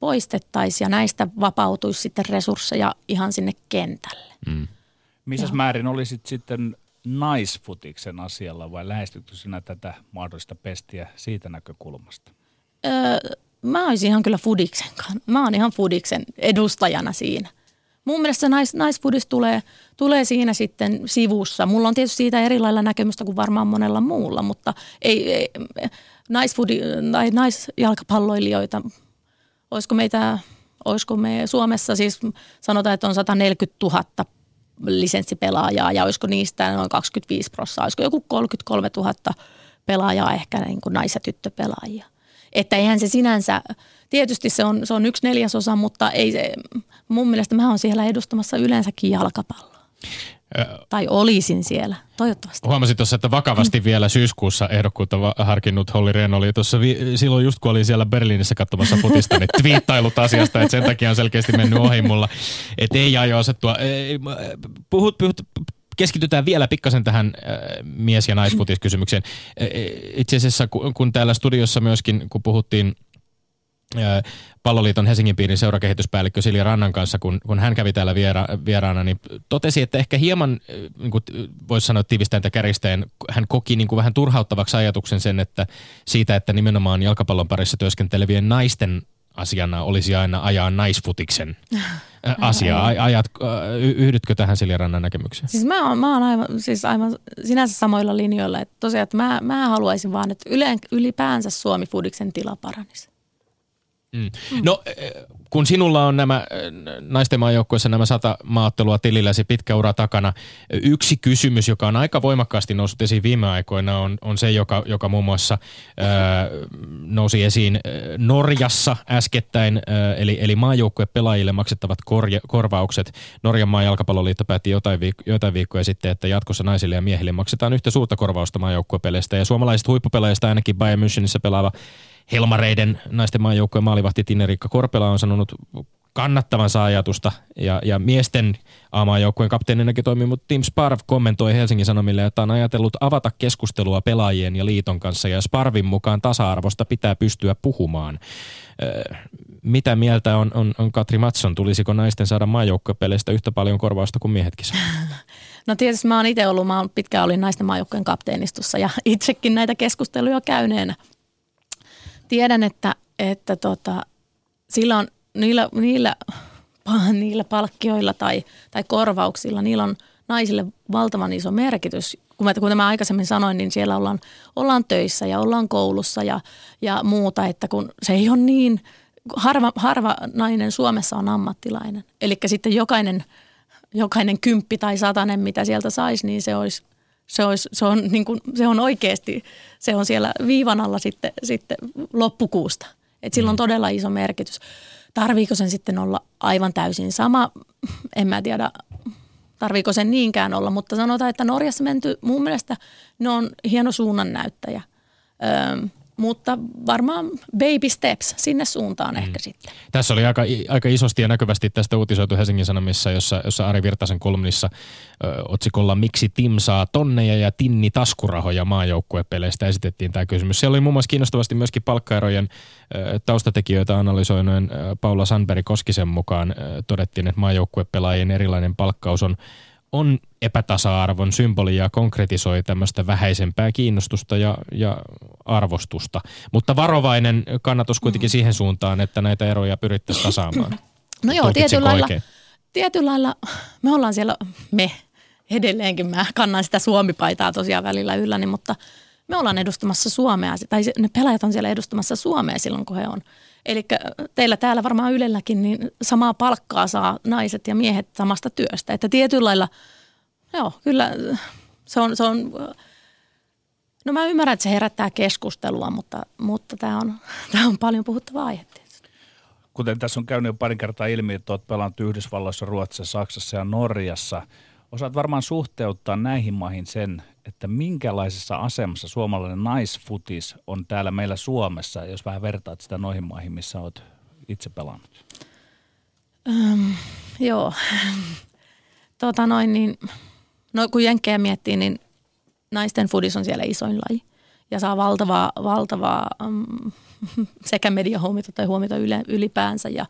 poistettaisiin ja näistä vapautuisi sitten resursseja ihan sinne kentälle. Mm. Missä määrin olisit sitten naisfutiksen asialla vai lähestytkö sinä tätä mahdollista pestiä siitä näkökulmasta? Öö, mä olisin ihan kyllä Fudiksen kanssa. Mä oon ihan Fudiksen edustajana siinä. Mun mielestä se nais, naisfudis tulee, tulee siinä sitten sivussa. Mulla on tietysti siitä erilailla näkemystä kuin varmaan monella muulla, mutta ei, ei naisfudi, tai naisjalkapalloilijoita, olisiko meitä, olisiko me Suomessa siis sanotaan, että on 140 000 lisenssipelaajaa ja olisiko niistä noin 25 prosenttia, olisiko joku 33 000 pelaajaa ehkä niin kuin nais- ja tyttöpelaajia. Että eihän se sinänsä, tietysti se on, se on yksi neljäsosa, mutta ei se, mun mielestä mä oon siellä edustamassa yleensäkin jalkapalloa. Tai olisin siellä, toivottavasti. Huomasin tuossa, että vakavasti vielä syyskuussa ehdokkuutta harkinnut Holli Rehn oli tuossa vi- silloin just kun oli siellä Berliinissä katsomassa futista, niin twiittailut asiasta, että sen takia on selkeästi mennyt ohi mulla. Että ei aio asettua. Puhut, puhut, keskitytään vielä pikkasen tähän mies- ja naisfutiskysymykseen. Itse asiassa kun täällä studiossa myöskin, kun puhuttiin – palloliiton Helsingin piirin seurakehityspäällikkö Silja Rannan kanssa, kun, kun hän kävi täällä viera, vieraana, niin totesi, että ehkä hieman, niin kuin voisi sanoa tiivistäen tai käristäen, hän koki niin kuin vähän turhauttavaksi ajatuksen sen, että siitä, että nimenomaan jalkapallon parissa työskentelevien naisten asiana olisi aina ajaa naisfutiksen asiaa. Ajat, yhdytkö tähän Silja Rannan näkemykseen? Siis mä oon, mä oon aivan, siis aivan sinänsä samoilla linjoilla. Että tosiaan, että mä, mä haluaisin vaan, että ylipäänsä Suomi Fudiksen tila paranisi. Mm. No kun sinulla on nämä naisten maajoukkueessa nämä sata maattelua tililläsi pitkä ura takana, yksi kysymys, joka on aika voimakkaasti noussut esiin viime aikoina, on, on se, joka, joka muun muassa ää, nousi esiin Norjassa äskettäin, ää, eli, eli maajoukkuepelaajille maksettavat korja, korvaukset. Norjan maa jalkapalloliitto päätti jotain, viik- jotain viikkoja sitten, että jatkossa naisille ja miehille maksetaan yhtä suurta korvausta maajoukkuepeleistä, ja suomalaiset huippupelaajista ainakin Bayern Münchenissä pelaava Helmareiden naisten maajoukkueen maalivahti Tineriikka Korpela on sanonut kannattavansa ajatusta ja, ja miesten A-maajoukkueen kapteeninakin toiminut Tim Sparv kommentoi Helsingin Sanomille, että on ajatellut avata keskustelua pelaajien ja liiton kanssa ja Sparvin mukaan tasa-arvosta pitää pystyä puhumaan. Öö, mitä mieltä on, on, on Katri Matson? Tulisiko naisten saada maajoukkuepeleistä yhtä paljon korvausta kuin miehetkin No tietysti mä oon itse ollut, mä oon pitkään olin naisten maajoukkueen kapteenistossa ja itsekin näitä keskusteluja käyneenä. Tiedän, että, että tota, silloin niillä, niillä, niillä palkkioilla tai, tai korvauksilla, niillä on naisille valtavan iso merkitys. Kuten mä aikaisemmin sanoin, niin siellä ollaan, ollaan töissä ja ollaan koulussa ja, ja muuta, että kun se ei ole niin, harva, harva nainen Suomessa on ammattilainen. Eli sitten jokainen, jokainen kymppi tai satanen, mitä sieltä saisi, niin se olisi se, olisi, se, on, niin kuin, se on oikeasti, se on siellä viivan alla sitten, sitten loppukuusta. Et sillä on mm. todella iso merkitys. Tarviiko sen sitten olla aivan täysin sama? En mä tiedä, tarviiko sen niinkään olla, mutta sanotaan, että Norjassa menty, mun mielestä ne on hieno suunnannäyttäjä. Öö, mutta varmaan baby steps sinne suuntaan mm. ehkä sitten. Tässä oli aika, aika isosti ja näkyvästi tästä uutisoitu Helsingin Sanomissa, jossa, jossa Ari Virtasen kolumnissa ö, otsikolla Miksi Tim saa tonneja ja tinni taskurahoja maajoukkuepeleistä esitettiin tämä kysymys. Se oli muun muassa kiinnostavasti myöskin palkkaerojen ö, taustatekijöitä analysoineen Paula Sandberg Koskisen mukaan ö, todettiin, että maajoukkuepelaajien erilainen palkkaus on on epätasa-arvon symboli ja konkretisoi tämmöistä vähäisempää kiinnostusta ja, ja arvostusta. Mutta varovainen kannatus kuitenkin siihen suuntaan, että näitä eroja pyrittäisiin tasaamaan. No joo, tietyllä lailla, tietyllä lailla me ollaan siellä, me edelleenkin, mä kannan sitä suomipaitaa tosiaan välillä ylläni, mutta me ollaan edustamassa Suomea, tai ne pelaajat on siellä edustamassa Suomea silloin, kun he on. Eli teillä täällä varmaan Ylelläkin niin samaa palkkaa saa naiset ja miehet samasta työstä. Että tietyllä lailla, joo, kyllä se on, se on no mä ymmärrän, että se herättää keskustelua, mutta, mutta tämä on, tämä on paljon puhuttava aihe Kuten tässä on käynyt jo pari kertaa ilmi, että olet pelannut Yhdysvalloissa, Ruotsissa, Saksassa ja Norjassa. Osaat varmaan suhteuttaa näihin maihin sen, että minkälaisessa asemassa suomalainen naisfutis on täällä meillä Suomessa, jos vähän vertaat sitä noihin maihin, missä olet itse pelannut? Um, joo. tota noin, niin, no kun Jenkkejä miettii, niin naisten fudis on siellä isoin laji ja saa valtavaa, valtavaa um, sekä mediahuomiota tai huomiota ylipäänsä. Ja,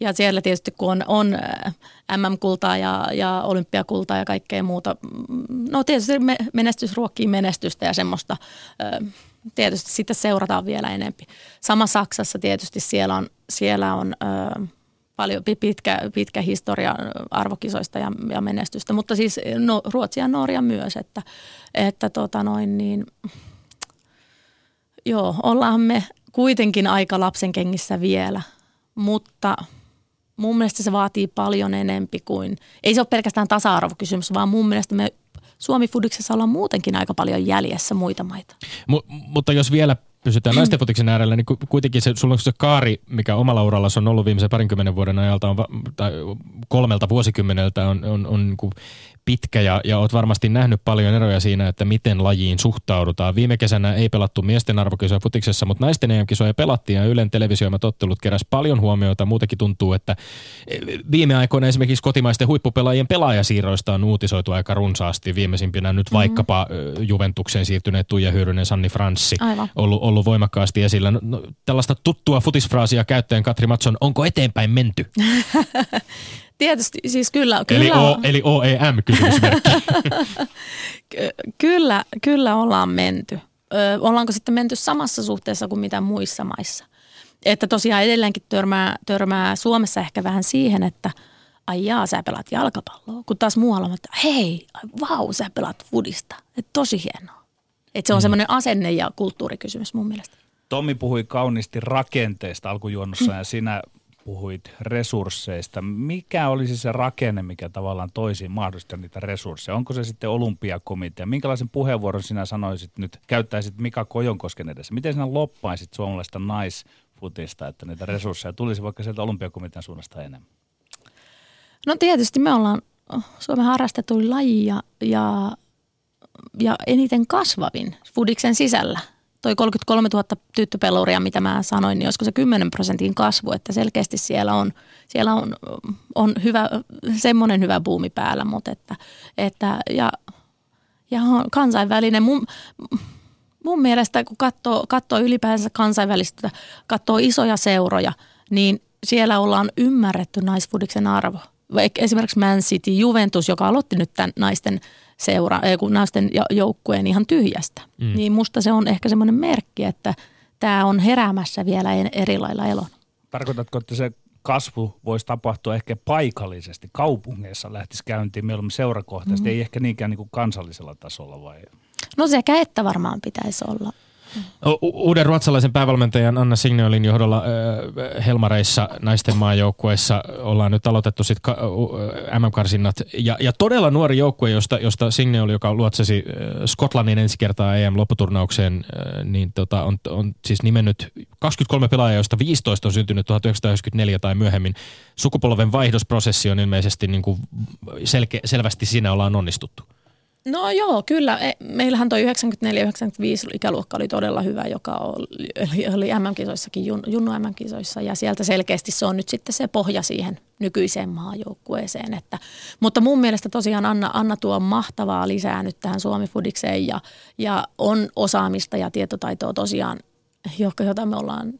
ja siellä tietysti kun on, on äh, MM-kultaa ja, ja olympiakultaa ja kaikkea muuta, mm, no tietysti menestys ruokkii menestystä ja semmoista äh, tietysti sitten seurataan vielä enempi. Sama Saksassa tietysti siellä on, siellä on äh, paljon pitkä, pitkä historia arvokisoista ja, ja menestystä, mutta siis no, Ruotsia ja Norja myös, että, että tota noin niin, joo, ollaan me kuitenkin aika lapsen kengissä vielä, mutta mun mielestä se vaatii paljon enempi kuin, ei se ole pelkästään tasa-arvokysymys, vaan mun mielestä me Suomi Fudiksessa ollaan muutenkin aika paljon jäljessä muita maita. M- mutta jos vielä pysytään naisten futiksen äärellä, niin kuitenkin se, sulla on se kaari, mikä omalla uralla on ollut viimeisen parinkymmenen vuoden ajalta, on, tai kolmelta vuosikymmeneltä on, on, on niin pitkä ja, ja oot varmasti nähnyt paljon eroja siinä, että miten lajiin suhtaudutaan. Viime kesänä ei pelattu miesten arvokisoja futiksessa, mutta naisten EM-kisoja pelattiin ja Ylen televisioimat ottelut keräs paljon huomiota. Muutenkin tuntuu, että e, viime aikoina esimerkiksi kotimaisten huippupelaajien pelaajasiirroista on uutisoitu aika runsaasti. Viimeisimpinä nyt mm-hmm. vaikkapa Juventukseen siirtyneet Tuija Hyrynen, Sanni Franssi ollut, ollut voimakkaasti esillä. No, no, tällaista tuttua futisfraasia käyttäen Katri Matson, onko eteenpäin menty? Tietysti, siis kyllä. kyllä eli, o, eli OEM kysymysmerkki. kyllä, kyllä ollaan menty. Ö, ollaanko sitten menty samassa suhteessa kuin mitä muissa maissa? Että tosiaan edelleenkin törmää, törmää Suomessa ehkä vähän siihen, että ai jaa, sä pelaat jalkapalloa. Kun taas muualla on, että hei, vau, sä pelaat fudista. Että tosi hienoa. Että se on mm. semmoinen asenne- ja kulttuurikysymys mun mielestä. Tommi puhui kauniisti rakenteesta alkujuonnossa mm. ja sinä puhuit resursseista. Mikä olisi se rakenne, mikä tavallaan toisi mahdollista niitä resursseja? Onko se sitten olympiakomitea? Minkälaisen puheenvuoron sinä sanoisit nyt, käyttäisit Mika Kojonkosken edessä? Miten sinä loppaisit suomalaista naisfutista, että niitä resursseja tulisi vaikka sieltä olympiakomitean suunnasta enemmän? No tietysti me ollaan Suomen harrastetuin laji ja, ja, ja eniten kasvavin Fudiksen sisällä. toi 33 000 tyttöpeluria, mitä mä sanoin, niin olisiko se 10 prosentin kasvu, että selkeästi siellä on, siellä on, on hyvä, semmoinen hyvä buumi päällä, mutta että, että ja, ja kansainvälinen, mun, mun mielestä kun katsoo, katsoo ylipäänsä kansainvälistä, katsoo isoja seuroja, niin siellä ollaan ymmärretty naisfudiksen arvo. Esimerkiksi Man City, Juventus, joka aloitti nyt tämän naisten seura, ei kun naisten joukkueen ihan tyhjästä. Mm. Niin musta se on ehkä semmoinen merkki, että tämä on heräämässä vielä eri lailla elon. Tarkoitatko, että se kasvu voisi tapahtua ehkä paikallisesti, kaupungeissa lähtisi käyntiin mieluummin seurakohtaisesti, mm. ei ehkä niinkään niin kuin kansallisella tasolla vai? No sekä että varmaan pitäisi olla. Uuden ruotsalaisen päävalmentajan Anna Signeolin johdolla Helmareissa naisten maajoukkueessa ollaan nyt aloitettu sit ka- MM-karsinnat. Ja, ja todella nuori joukkue, josta, josta Signeoli, joka luotsasi Skotlannin ensi kertaa EM-lopputurnaukseen, niin tota, on, on siis nimennyt 23 pelaajaa, joista 15 on syntynyt 1994 tai myöhemmin. Sukupolven vaihdosprosessi on ilmeisesti niin kuin selke- selvästi siinä ollaan onnistuttu. No joo, kyllä. E, meillähän tuo 94-95 ikäluokka oli todella hyvä, joka oli, oli MM-kisoissakin, Junnu MM-kisoissa ja sieltä selkeästi se on nyt sitten se pohja siihen nykyiseen maajoukkueeseen. Että, mutta mun mielestä tosiaan Anna, Anna tuo mahtavaa lisää nyt tähän Suomi-fudikseen ja, ja on osaamista ja tietotaitoa tosiaan, jota me ollaan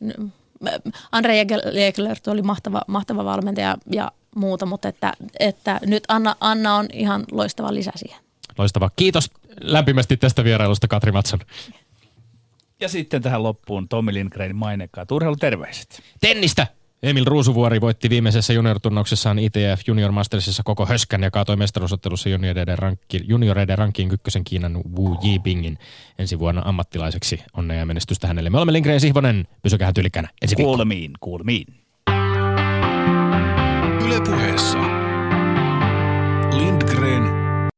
Andre Jägler oli mahtava, mahtava valmentaja ja muuta, mutta että, että nyt Anna, Anna on ihan loistava lisä siihen. Loistavaa. Kiitos lämpimästi tästä vierailusta, Katri Matson. Ja sitten tähän loppuun Tommi Lindgren mainekkaat urheiluterveiset. Tennistä! Emil Ruusuvuori voitti viimeisessä junior-turnauksessaan ITF Junior Mastersissa koko höskän ja kaatoi mestaruusottelussa junioreiden, rankki, junioreiden rankkiin ykkösen Kiinan Wu Yibingin ensi vuonna ammattilaiseksi. Onnea ja menestystä hänelle. Me olemme Lindgren ja Sihvonen. Pysykää tyylikkänä. Ensi kuulemiin, kuulemiin. Yle puheessa. Lindgren